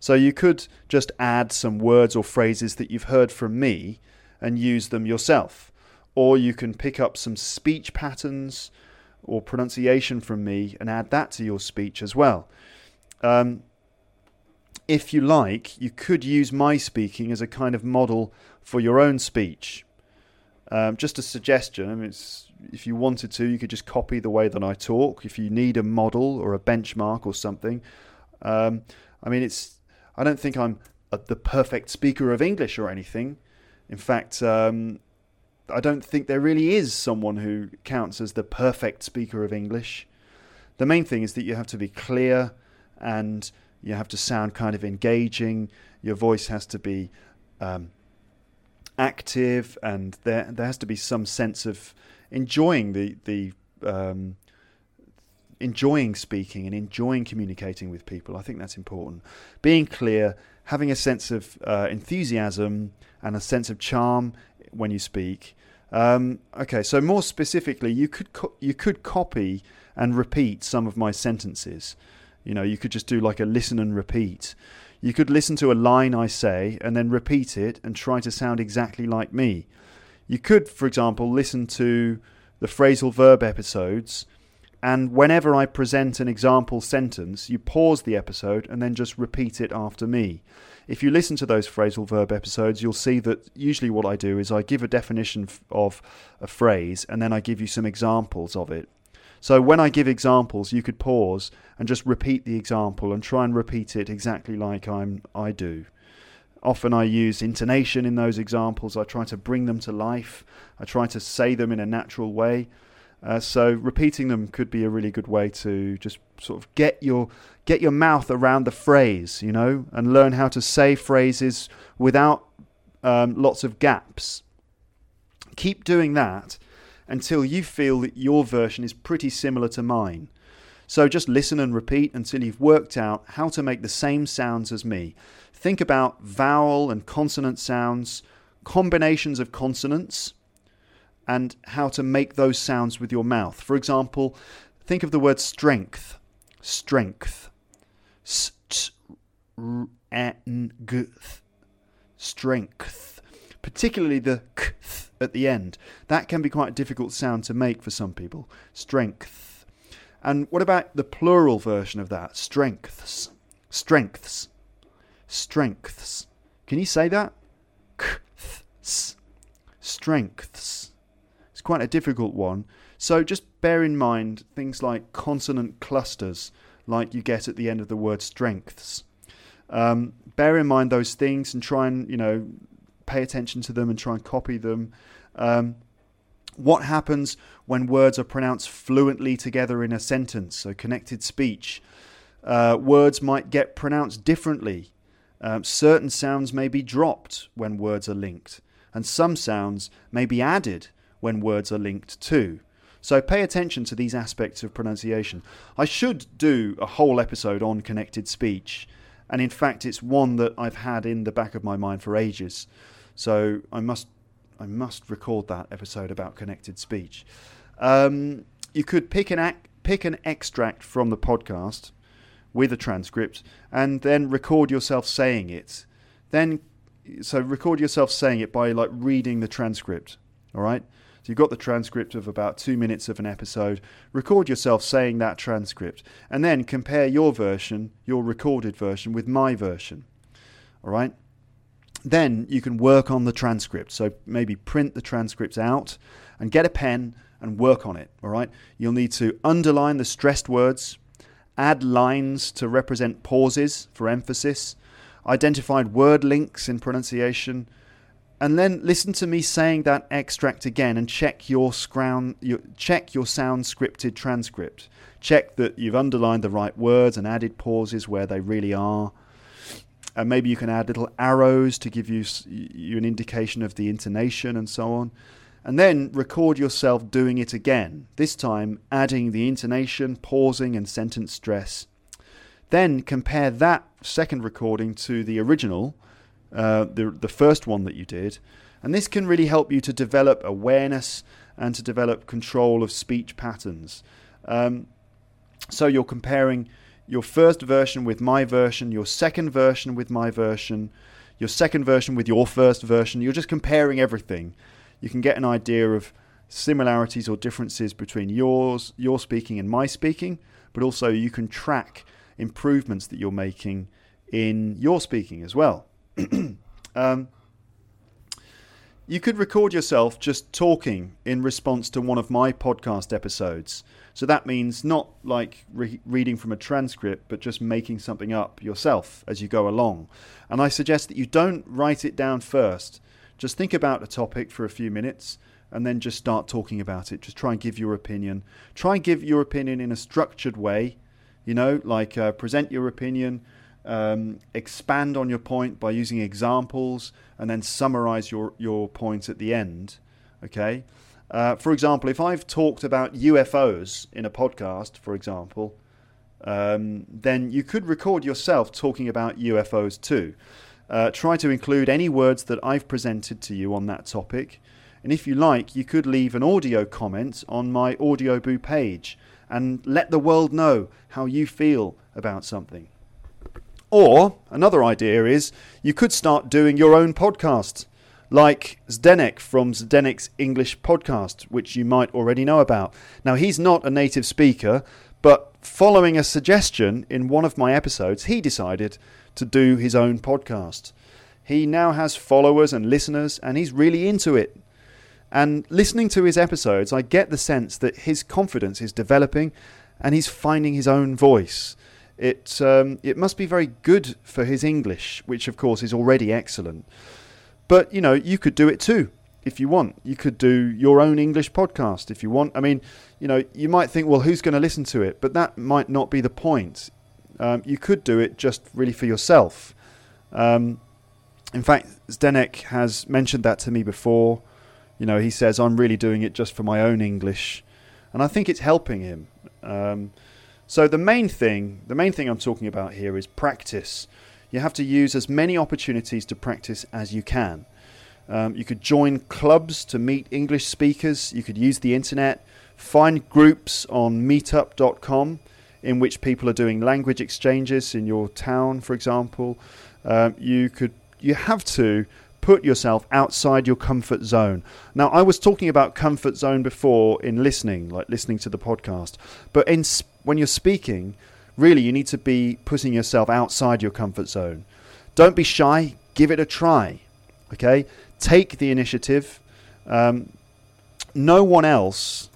So you could just add some words or phrases that you've heard from me and use them yourself. Or you can pick up some speech patterns or pronunciation from me and add that to your speech as well. Um, if you like, you could use my speaking as a kind of model for your own speech. Um, just a suggestion. I mean, if you wanted to, you could just copy the way that I talk. If you need a model or a benchmark or something, um, I mean, it's. I don't think I'm a, the perfect speaker of English or anything. In fact, um, I don't think there really is someone who counts as the perfect speaker of English. The main thing is that you have to be clear and you have to sound kind of engaging. Your voice has to be um, active, and there there has to be some sense of enjoying the the um, enjoying speaking and enjoying communicating with people. I think that's important. Being clear, having a sense of uh, enthusiasm and a sense of charm when you speak. Um, okay, so more specifically, you could co- you could copy and repeat some of my sentences. You know, you could just do like a listen and repeat. You could listen to a line I say and then repeat it and try to sound exactly like me. You could, for example, listen to the phrasal verb episodes, and whenever I present an example sentence, you pause the episode and then just repeat it after me. If you listen to those phrasal verb episodes, you'll see that usually what I do is I give a definition of a phrase and then I give you some examples of it. So when I give examples, you could pause and just repeat the example and try and repeat it exactly like I'm I do. Often I use intonation in those examples. I try to bring them to life. I try to say them in a natural way. Uh, so repeating them could be a really good way to just sort of get your get your mouth around the phrase, you know, and learn how to say phrases without um, lots of gaps. Keep doing that until you feel that your version is pretty similar to mine. So just listen and repeat until you've worked out how to make the same sounds as me. Think about vowel and consonant sounds, combinations of consonants, and how to make those sounds with your mouth. For example, think of the word strength. Strength. Strength. Particularly the k at the end. That can be quite a difficult sound to make for some people. Strength. And what about the plural version of that? Strengths. Strengths. Strengths. Can you say that? Strengths. It's quite a difficult one. So just bear in mind things like consonant clusters, like you get at the end of the word strengths. Um, bear in mind those things and try and, you know, pay attention to them and try and copy them. Um, what happens when words are pronounced fluently together in a sentence, so connected speech? Uh, words might get pronounced differently. Um, certain sounds may be dropped when words are linked, and some sounds may be added when words are linked too. So pay attention to these aspects of pronunciation. I should do a whole episode on connected speech, and in fact, it's one that I've had in the back of my mind for ages. So I must, I must record that episode about connected speech. Um, you could pick an pick an extract from the podcast with a transcript and then record yourself saying it. Then, so record yourself saying it by like reading the transcript. All right. So you've got the transcript of about two minutes of an episode. Record yourself saying that transcript, and then compare your version, your recorded version, with my version. All right. Then you can work on the transcript. So maybe print the transcript out and get a pen and work on it. All right. You'll need to underline the stressed words add lines to represent pauses for emphasis, identified word links in pronunciation, and then listen to me saying that extract again and check your, scrown, your, check your sound scripted transcript. Check that you've underlined the right words and added pauses where they really are. And maybe you can add little arrows to give you, you an indication of the intonation and so on and then record yourself doing it again, this time adding the intonation, pausing, and sentence stress. Then compare that second recording to the original, uh, the, the first one that you did, and this can really help you to develop awareness and to develop control of speech patterns. Um, so you're comparing your first version with my version, your second version with my version, your second version with your first version. You're just comparing everything you can get an idea of similarities or differences between yours, your speaking and my speaking, but also you can track improvements that you're making in your speaking as well. um, you could record yourself just talking in response to one of my podcast episodes. So that means not like re- reading from a transcript, but just making something up yourself as you go along. And I suggest that you don't write it down first. Just think about a topic for a few minutes and then just start talking about it. Just try and give your opinion. Try and give your opinion in a structured way, you know, like uh, present your opinion, um, expand on your point by using examples, and then summarize your, your points at the end. Okay? Uh, for example, if I've talked about UFOs in a podcast, for example, um, then you could record yourself talking about UFOs too. Uh, try to include any words that I've presented to you on that topic. And if you like, you could leave an audio comment on my Audioboo page and let the world know how you feel about something. Or another idea is you could start doing your own podcast, like Zdenek from Zdenek's English podcast, which you might already know about. Now, he's not a native speaker, but following a suggestion in one of my episodes, he decided to do his own podcast. He now has followers and listeners, and he's really into it. And listening to his episodes, I get the sense that his confidence is developing and he's finding his own voice. it um, it must be very good for his English, which of course is already excellent. But you know, you could do it too if you want. You could do your own English podcast if you want. I mean, you know, you might think, well, who's going to listen to it? But that might not be the point. Um, you could do it just really for yourself. Um, in fact, Zdenek has mentioned that to me before. You know, he says, I'm really doing it just for my own English. And I think it's helping him. Um, so the main thing, the main thing I'm talking about here is practice. You have to use as many opportunities to practice as you can. Um, you could join clubs to meet English speakers. You could use the internet. Find groups on meetup.com in which people are doing language exchanges in your town, for example. Um, you could, you have to put yourself outside your comfort zone. Now, I was talking about comfort zone before in listening, like listening to the podcast, but in when you're speaking, really you need to be putting yourself outside your comfort zone. Don't be shy. Give it a try. Okay, take the initiative. Um, no one else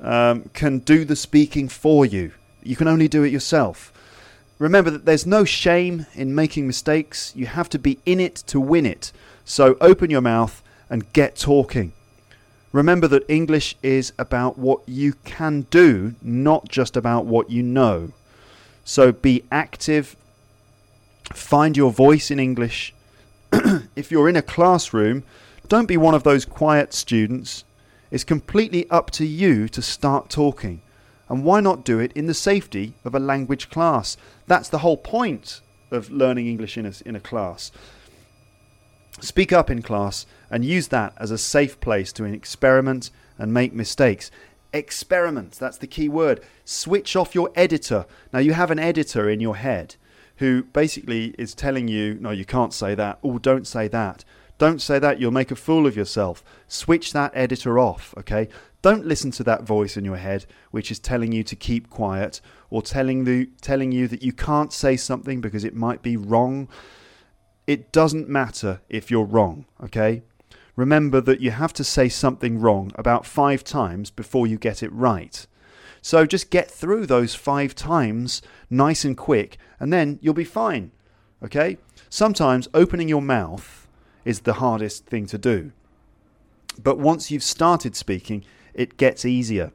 um, can do the speaking for you. You can only do it yourself. Remember that there's no shame in making mistakes. You have to be in it to win it. So open your mouth and get talking. Remember that English is about what you can do, not just about what you know. So be active, find your voice in English. if you're in a classroom, don't be one of those quiet students. It's completely up to you to start talking. And why not do it in the safety of a language class? That's the whole point of learning English in a, in a class. Speak up in class and use that as a safe place to experiment and make mistakes. Experiment, that's the key word. Switch off your editor. Now, you have an editor in your head who basically is telling you, no, you can't say that. Oh, don't say that. Don't say that, you'll make a fool of yourself. Switch that editor off, okay? Don't listen to that voice in your head which is telling you to keep quiet or telling, the, telling you that you can't say something because it might be wrong it doesn't matter if you're wrong, okay? Remember that you have to say something wrong about five times before you get it right. So just get through those five times nice and quick, and then you'll be fine, okay? Sometimes opening your mouth is the hardest thing to do. But once you've started speaking, it gets easier.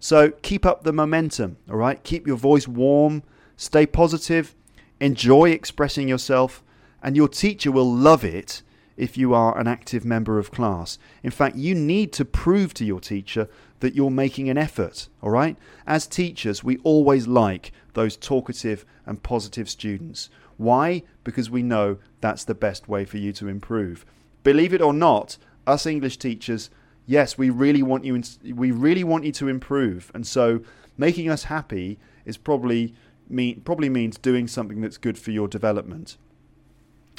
So keep up the momentum, all right? Keep your voice warm, stay positive, enjoy expressing yourself, and your teacher will love it if you are an active member of class. In fact, you need to prove to your teacher that you're making an effort, all right? As teachers, we always like those talkative and positive students. Why? Because we know that's the best way for you to improve. Believe it or not, us English teachers, yes, we really want you in, we really want you to improve. And so making us happy is probably mean, probably means doing something that's good for your development.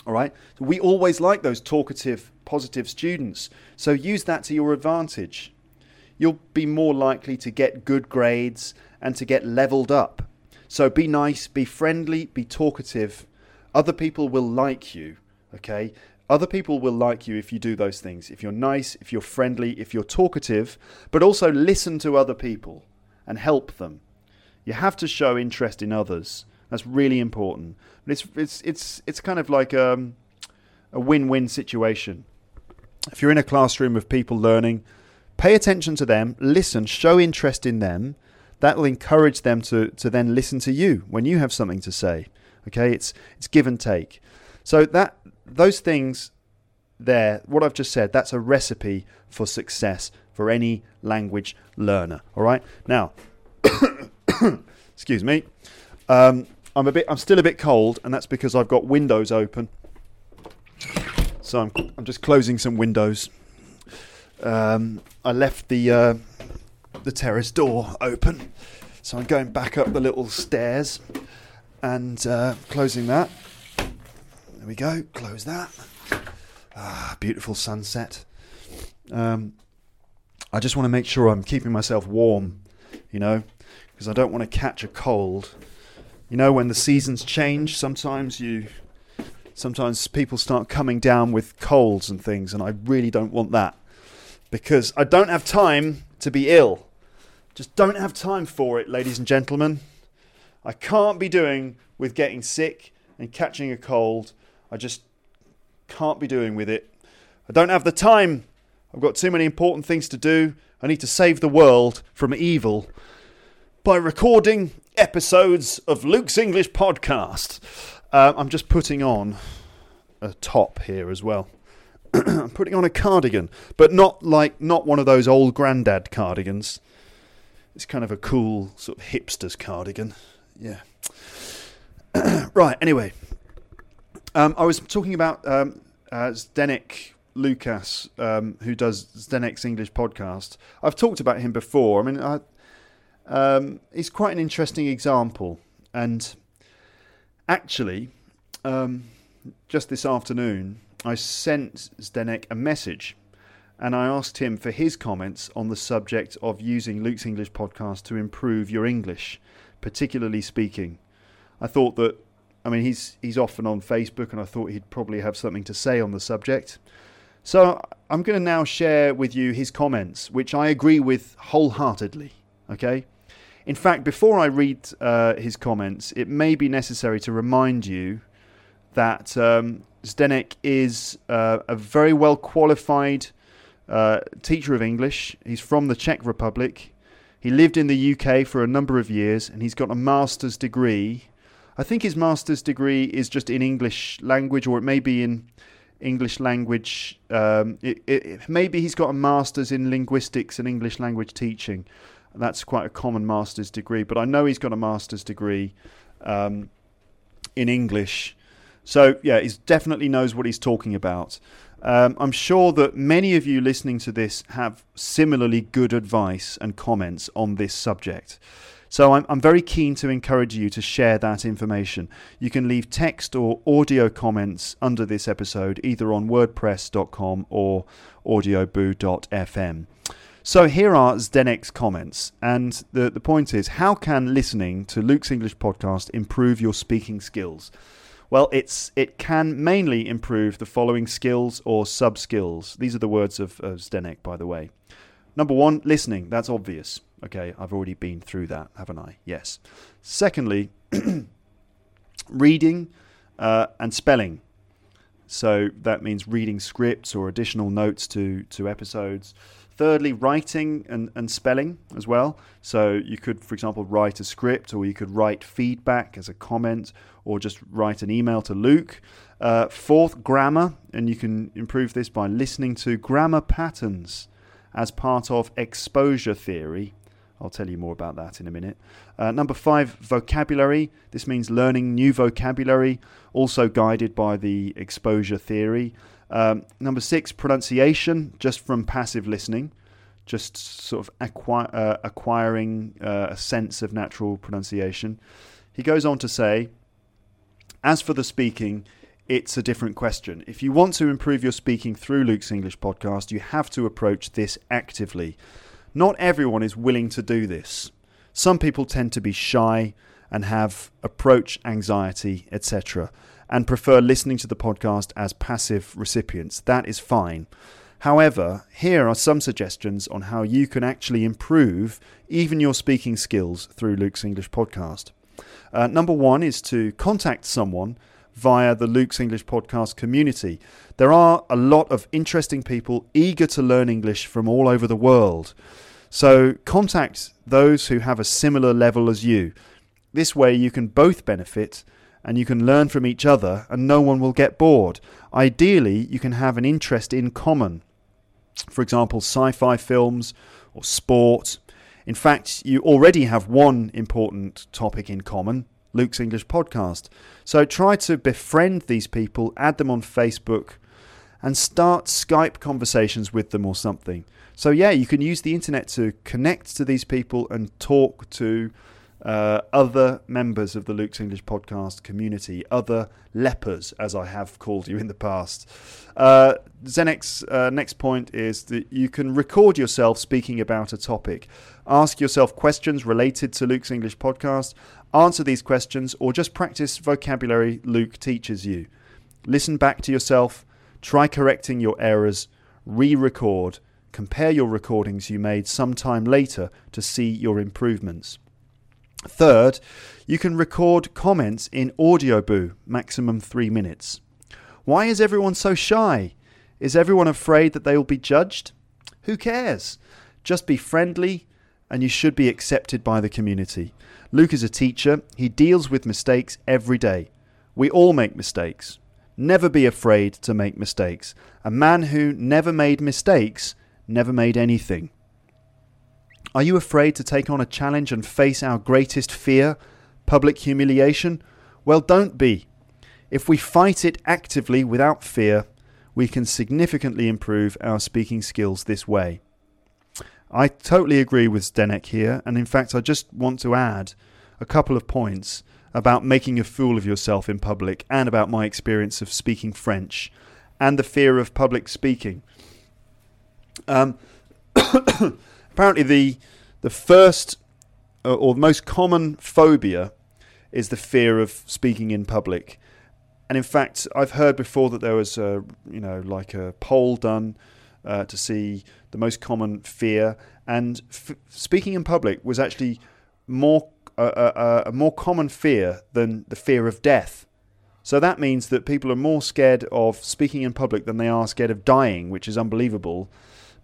All right. So we always like those talkative, positive students. So use that to your advantage. You'll be more likely to get good grades and to get leveled up. So be nice, be friendly, be talkative. Other people will like you. Okay. Other people will like you if you do those things. If you're nice, if you're friendly, if you're talkative, but also listen to other people and help them. You have to show interest in others. That's really important. But it's it's it's it's kind of like um, a win-win situation. If you're in a classroom of people learning, pay attention to them, listen, show interest in them. That will encourage them to to then listen to you when you have something to say. Okay, it's it's give and take. So that those things there, what I've just said, that's a recipe for success for any language learner. All right. Now, excuse me. Um, I'm a bit. I'm still a bit cold, and that's because I've got windows open. So I'm. I'm just closing some windows. Um, I left the uh, the terrace door open, so I'm going back up the little stairs and uh, closing that. There we go. Close that. Ah, beautiful sunset. Um, I just want to make sure I'm keeping myself warm, you know, because I don't want to catch a cold you know, when the seasons change, sometimes you sometimes people start coming down with colds and things, and I really don't want that because I don't have time to be ill. Just don't have time for it, ladies and gentlemen. I can't be doing with getting sick and catching a cold. I just can't be doing with it. I don't have the time. I've got too many important things to do. I need to save the world from evil by recording episodes of Luke's English podcast. Uh, I'm just putting on a top here as well. I'm putting on a cardigan, but not like not one of those old granddad cardigans. It's kind of a cool sort of hipster's cardigan. Yeah. right. Anyway, um, I was talking about um, uh, Zdenek Lukas, um, who does Zdenek's English podcast. I've talked about him before. I mean, I, um, he's quite an interesting example, and actually, um, just this afternoon, I sent Zdenek a message and I asked him for his comments on the subject of using Luke's English podcast to improve your English, particularly speaking. I thought that, I mean, he's he's often on Facebook, and I thought he'd probably have something to say on the subject. So I'm going to now share with you his comments, which I agree with wholeheartedly. Okay. In fact, before I read uh, his comments, it may be necessary to remind you that um, Zdenek is uh, a very well qualified uh, teacher of English. He's from the Czech Republic. He lived in the UK for a number of years and he's got a master's degree. I think his master's degree is just in English language or it may be in English language. Um, it, it, maybe he's got a master's in linguistics and English language teaching. That's quite a common master's degree, but I know he's got a master's degree um, in English. So, yeah, he definitely knows what he's talking about. Um, I'm sure that many of you listening to this have similarly good advice and comments on this subject. So I'm, I'm very keen to encourage you to share that information. You can leave text or audio comments under this episode either on wordpress.com or audioboo.fm. So here are Zdenek's comments, and the, the point is how can listening to Luke's English podcast improve your speaking skills? Well, it's it can mainly improve the following skills or sub skills. These are the words of, of Zdenek, by the way. Number one, listening. That's obvious. Okay, I've already been through that, haven't I? Yes. Secondly, reading uh, and spelling. So that means reading scripts or additional notes to, to episodes. Thirdly, writing and, and spelling as well. So you could, for example, write a script or you could write feedback as a comment or just write an email to Luke. Uh, fourth, grammar. And you can improve this by listening to grammar patterns as part of exposure theory. I'll tell you more about that in a minute. Uh, number five, vocabulary. This means learning new vocabulary, also guided by the exposure theory. Um, number six, pronunciation, just from passive listening, just sort of uh, acquiring uh, a sense of natural pronunciation. He goes on to say, as for the speaking, it's a different question. If you want to improve your speaking through Luke's English podcast, you have to approach this actively. Not everyone is willing to do this. Some people tend to be shy and have approach anxiety, etc and prefer listening to the podcast as passive recipients. That is fine. However, here are some suggestions on how you can actually improve even your speaking skills through Luke's English podcast. Uh, number one is to contact someone via the Luke's English podcast community. There are a lot of interesting people eager to learn English from all over the world. So contact those who have a similar level as you. This way, you can both benefit and you can learn from each other and no one will get bored. Ideally, you can have an interest in common. For example, sci fi films or sport. In fact, you already have one important topic in common Luke's English podcast. So try to befriend these people, add them on Facebook, and start Skype conversations with them or something. So, yeah, you can use the internet to connect to these people and talk to uh, other members of the Luke's English podcast community, other lepers, as I have called you in the past. Uh, Zdenek's uh, next point is that you can record yourself speaking about a topic. Ask yourself questions related to Luke's English podcast, answer these questions, or just practice vocabulary Luke teaches you. Listen back to yourself, try correcting your errors, re record, compare your recordings you made some time later to see your improvements. Third, you can record comments in Audioboo, maximum three minutes. Why is everyone so shy? Is everyone afraid that they will be judged? Who cares? Just be friendly, and you should be accepted by the community. Luke is a teacher, he deals with mistakes every day. We all make mistakes. Never be afraid to make mistakes. A man who never made mistakes never made anything. Are you afraid to take on a challenge and face our greatest fear, public humiliation? Well, don't be. If we fight it actively without fear, we can significantly improve our speaking skills this way. I totally agree with Zdenek here, and in fact, I just want to add a couple of points about making a fool of yourself in public and about my experience of speaking French and the fear of public speaking. Um, apparently, the the first uh, or the most common phobia is the fear of speaking in public. And in fact, I've heard before that there was a you know like a poll done uh, to see the most common fear, and f- speaking in public was actually more uh, a more common fear than the fear of death. So that means that people are more scared of speaking in public than they are scared of dying, which is unbelievable.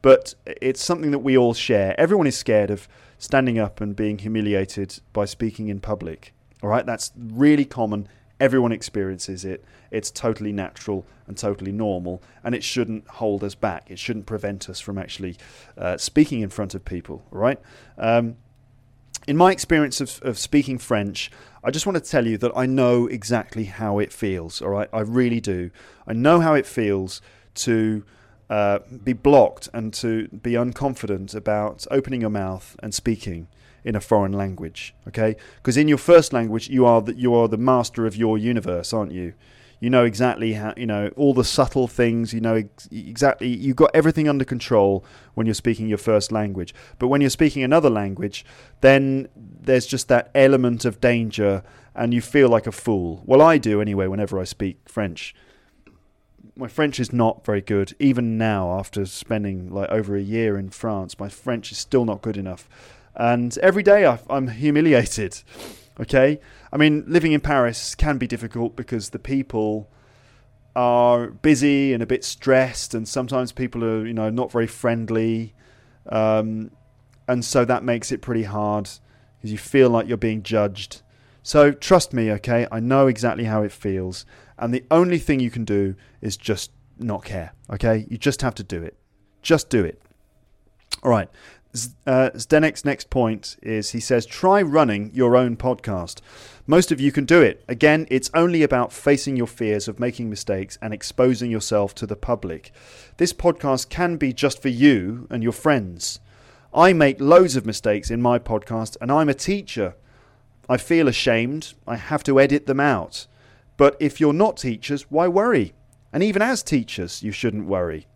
But it's something that we all share. Everyone is scared of standing up and being humiliated by speaking in public. All right, that's really common. Everyone experiences it. It's totally natural and totally normal, and it shouldn't hold us back. It shouldn't prevent us from actually uh, speaking in front of people. All right. Um, in my experience of, of speaking French, I just want to tell you that I know exactly how it feels. All right, I really do. I know how it feels to uh, be blocked and to be unconfident about opening your mouth and speaking in a foreign language. Okay, because in your first language, you are the, you are the master of your universe, aren't you? You know exactly how you know all the subtle things. You know ex- exactly you've got everything under control when you're speaking your first language. But when you're speaking another language, then there's just that element of danger, and you feel like a fool. Well, I do anyway. Whenever I speak French, my French is not very good. Even now, after spending like over a year in France, my French is still not good enough. And every day I, I'm humiliated. Okay, I mean, living in Paris can be difficult because the people are busy and a bit stressed, and sometimes people are, you know, not very friendly, um, and so that makes it pretty hard because you feel like you're being judged. So trust me, okay? I know exactly how it feels, and the only thing you can do is just not care, okay? You just have to do it. Just do it. All right. Uh, Zdenek's next point is he says, try running your own podcast. Most of you can do it. Again, it's only about facing your fears of making mistakes and exposing yourself to the public. This podcast can be just for you and your friends. I make loads of mistakes in my podcast, and I'm a teacher. I feel ashamed. I have to edit them out. But if you're not teachers, why worry? And even as teachers, you shouldn't worry.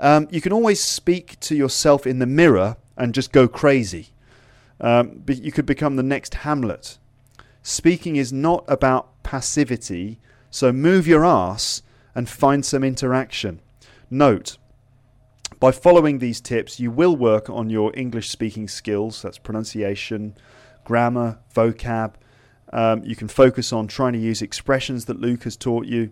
Um, you can always speak to yourself in the mirror and just go crazy. Um, you could become the next Hamlet. Speaking is not about passivity, so move your ass and find some interaction. Note, by following these tips, you will work on your English speaking skills that's pronunciation, grammar, vocab. Um, you can focus on trying to use expressions that Luke has taught you.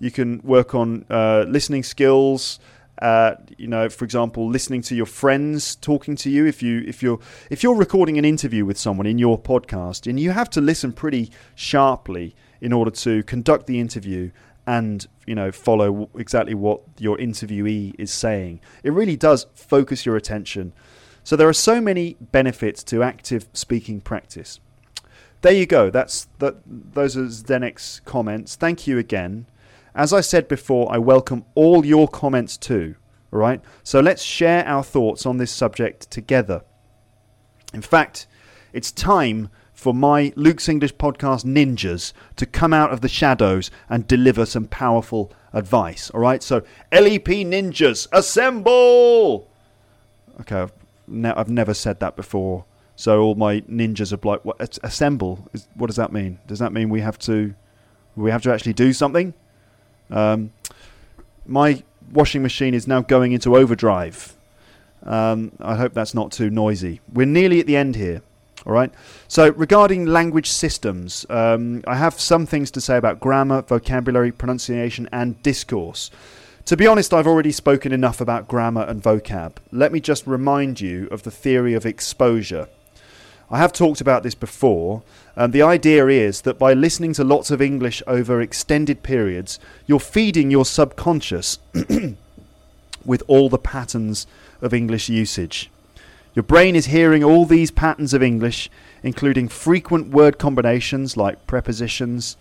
You can work on uh, listening skills, uh, you know, for example, listening to your friends talking to you. If you if you're if you're recording an interview with someone in your podcast, and you have to listen pretty sharply in order to conduct the interview and you know follow exactly what your interviewee is saying. It really does focus your attention. So there are so many benefits to active speaking practice. There you go. That's that. Those are Zdenek's comments. Thank you again. As I said before, I welcome all your comments too. All right? So let's share our thoughts on this subject together. In fact, it's time for my Luke's English podcast ninjas to come out of the shadows and deliver some powerful advice. All right? So, LEP ninjas, assemble! Okay, I've, ne- I've never said that before. So all my ninjas are like, what, assemble? What does that mean? Does that mean we have to, we have to actually do something? Um, my washing machine is now going into overdrive. Um, I hope that's not too noisy. We're nearly at the end here. All right. So, regarding language systems, um, I have some things to say about grammar, vocabulary, pronunciation, and discourse. To be honest, I've already spoken enough about grammar and vocab. Let me just remind you of the theory of exposure. I have talked about this before. and the idea is that by listening to lots of English over extended periods, you're feeding your subconscious with all the patterns of English usage. Your brain is hearing all these patterns of English, including frequent word combinations like prepositions,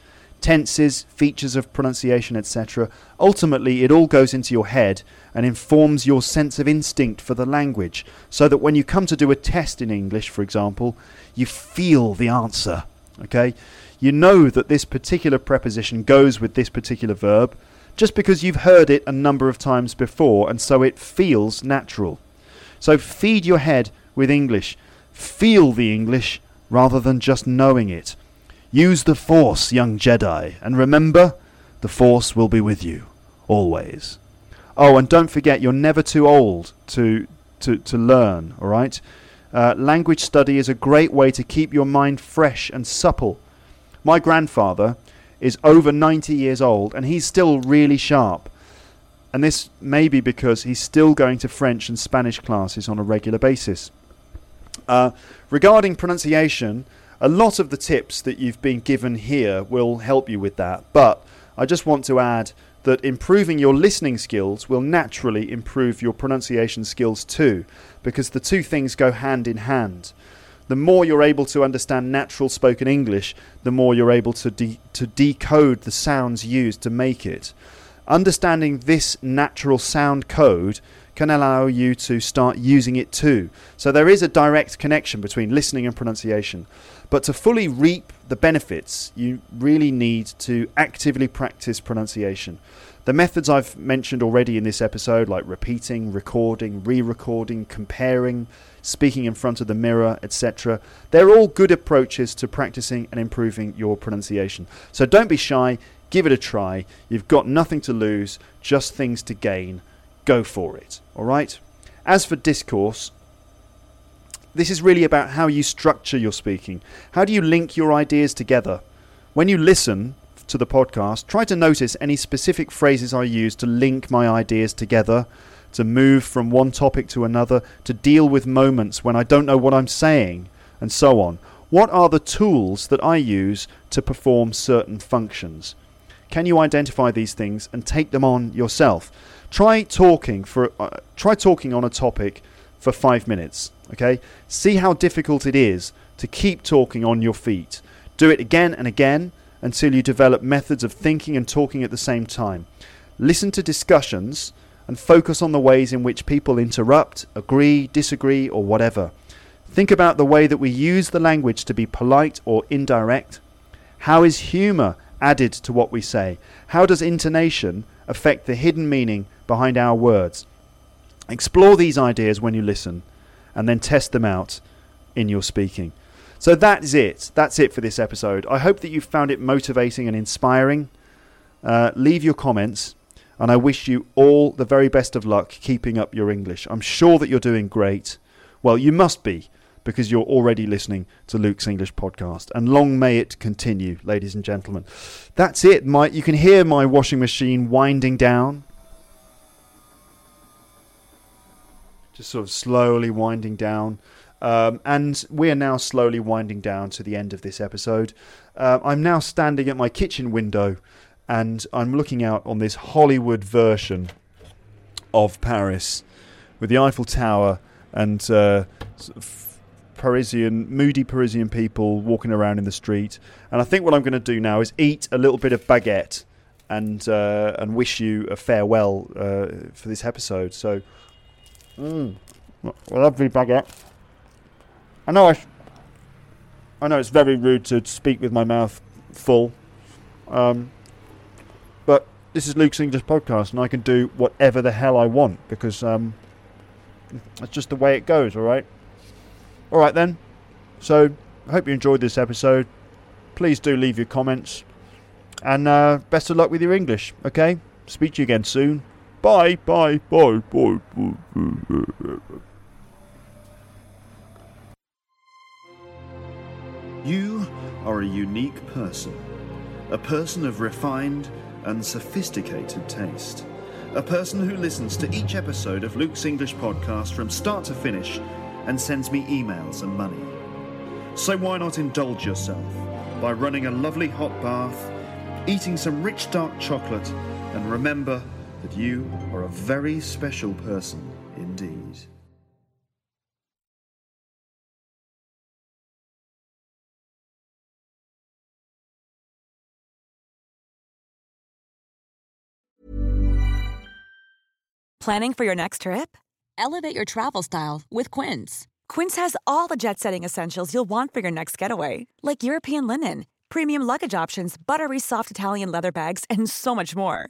tenses, features of pronunciation, etc. Ultimately, it all goes into your head and informs your sense of instinct for the language, so that when you come to do a test in English, for example, you feel the answer. Okay? You know that this particular preposition goes with this particular verb just because you've heard it a number of times before, and so it feels natural. So feed your head with English. Feel the English rather than just knowing it. Use the Force, young Jedi, and remember, the Force will be with you, always. Oh, and don't forget, you're never too old to, to, to learn, alright? Uh, language study is a great way to keep your mind fresh and supple. My grandfather is over 90 years old and he's still really sharp. And this may be because he's still going to French and Spanish classes on a regular basis. Uh, regarding pronunciation, a lot of the tips that you've been given here will help you with that. But I just want to add that improving your listening skills will naturally improve your pronunciation skills too, because the two things go hand in hand. The more you're able to understand natural spoken English, the more you're able to, de- to decode the sounds used to make it. Understanding this natural sound code can allow you to start using it too. So there is a direct connection between listening and pronunciation. But to fully reap the benefits, you really need to actively practice pronunciation. The methods I've mentioned already in this episode, like repeating, recording, re recording, comparing, speaking in front of the mirror, etc., they're all good approaches to practicing and improving your pronunciation. So don't be shy, Give it a try. You've got nothing to lose, just things to gain. Go for it. All right? As for discourse, this is really about how you structure your speaking. How do you link your ideas together? When you listen to the podcast, try to notice any specific phrases I use to link my ideas together, to move from one topic to another, to deal with moments when I don't know what I'm saying, and so on. What are the tools that I use to perform certain functions? Can you identify these things and take them on yourself? Try talking for uh, try talking on a topic for 5 minutes, okay? See how difficult it is to keep talking on your feet. Do it again and again until you develop methods of thinking and talking at the same time. Listen to discussions and focus on the ways in which people interrupt, agree, disagree, or whatever. Think about the way that we use the language to be polite or indirect. How is humour added to what we say? How does intonation affect the hidden meaning behind our words? Explore these ideas when you listen and then test them out in your speaking. So that is it. That's it for this episode. I hope that you found it motivating and inspiring. Uh, leave your comments, and I wish you all the very best of luck keeping up your English. I'm sure that you're doing great. Well, you must be because you're already listening to Luke's English podcast. And long may it continue, ladies and gentlemen. That's it. My, you can hear my washing machine winding down. Just sort of slowly winding down. Um, and we are now slowly winding down to the end of this episode. Uh, I'm now standing at my kitchen window and I'm looking out on this Hollywood version of Paris with the Eiffel Tower and uh, sort of Parisian, moody Parisian people walking around in the street. And I think what I'm going to do now is eat a little bit of baguette and uh, and wish you a farewell uh, for this episode. So, mm, lovely baguette. I know I, I know it's very rude to speak with my mouth full, um, but this is Luke's English podcast, and I can do whatever the hell I want because um, that's just the way it goes. All right. All right then. So I hope you enjoyed this episode. Please do leave your comments, and uh, best of luck with your English. Okay. Speak to you again soon. Bye. Bye. Bye. Bye. bye. You are a unique person, a person of refined and sophisticated taste, a person who listens to each episode of Luke's English podcast from start to finish and sends me emails and money. So why not indulge yourself by running a lovely hot bath, eating some rich dark chocolate, and remember that you are a very special person indeed. Planning for your next trip? Elevate your travel style with Quince. Quince has all the jet setting essentials you'll want for your next getaway, like European linen, premium luggage options, buttery soft Italian leather bags, and so much more.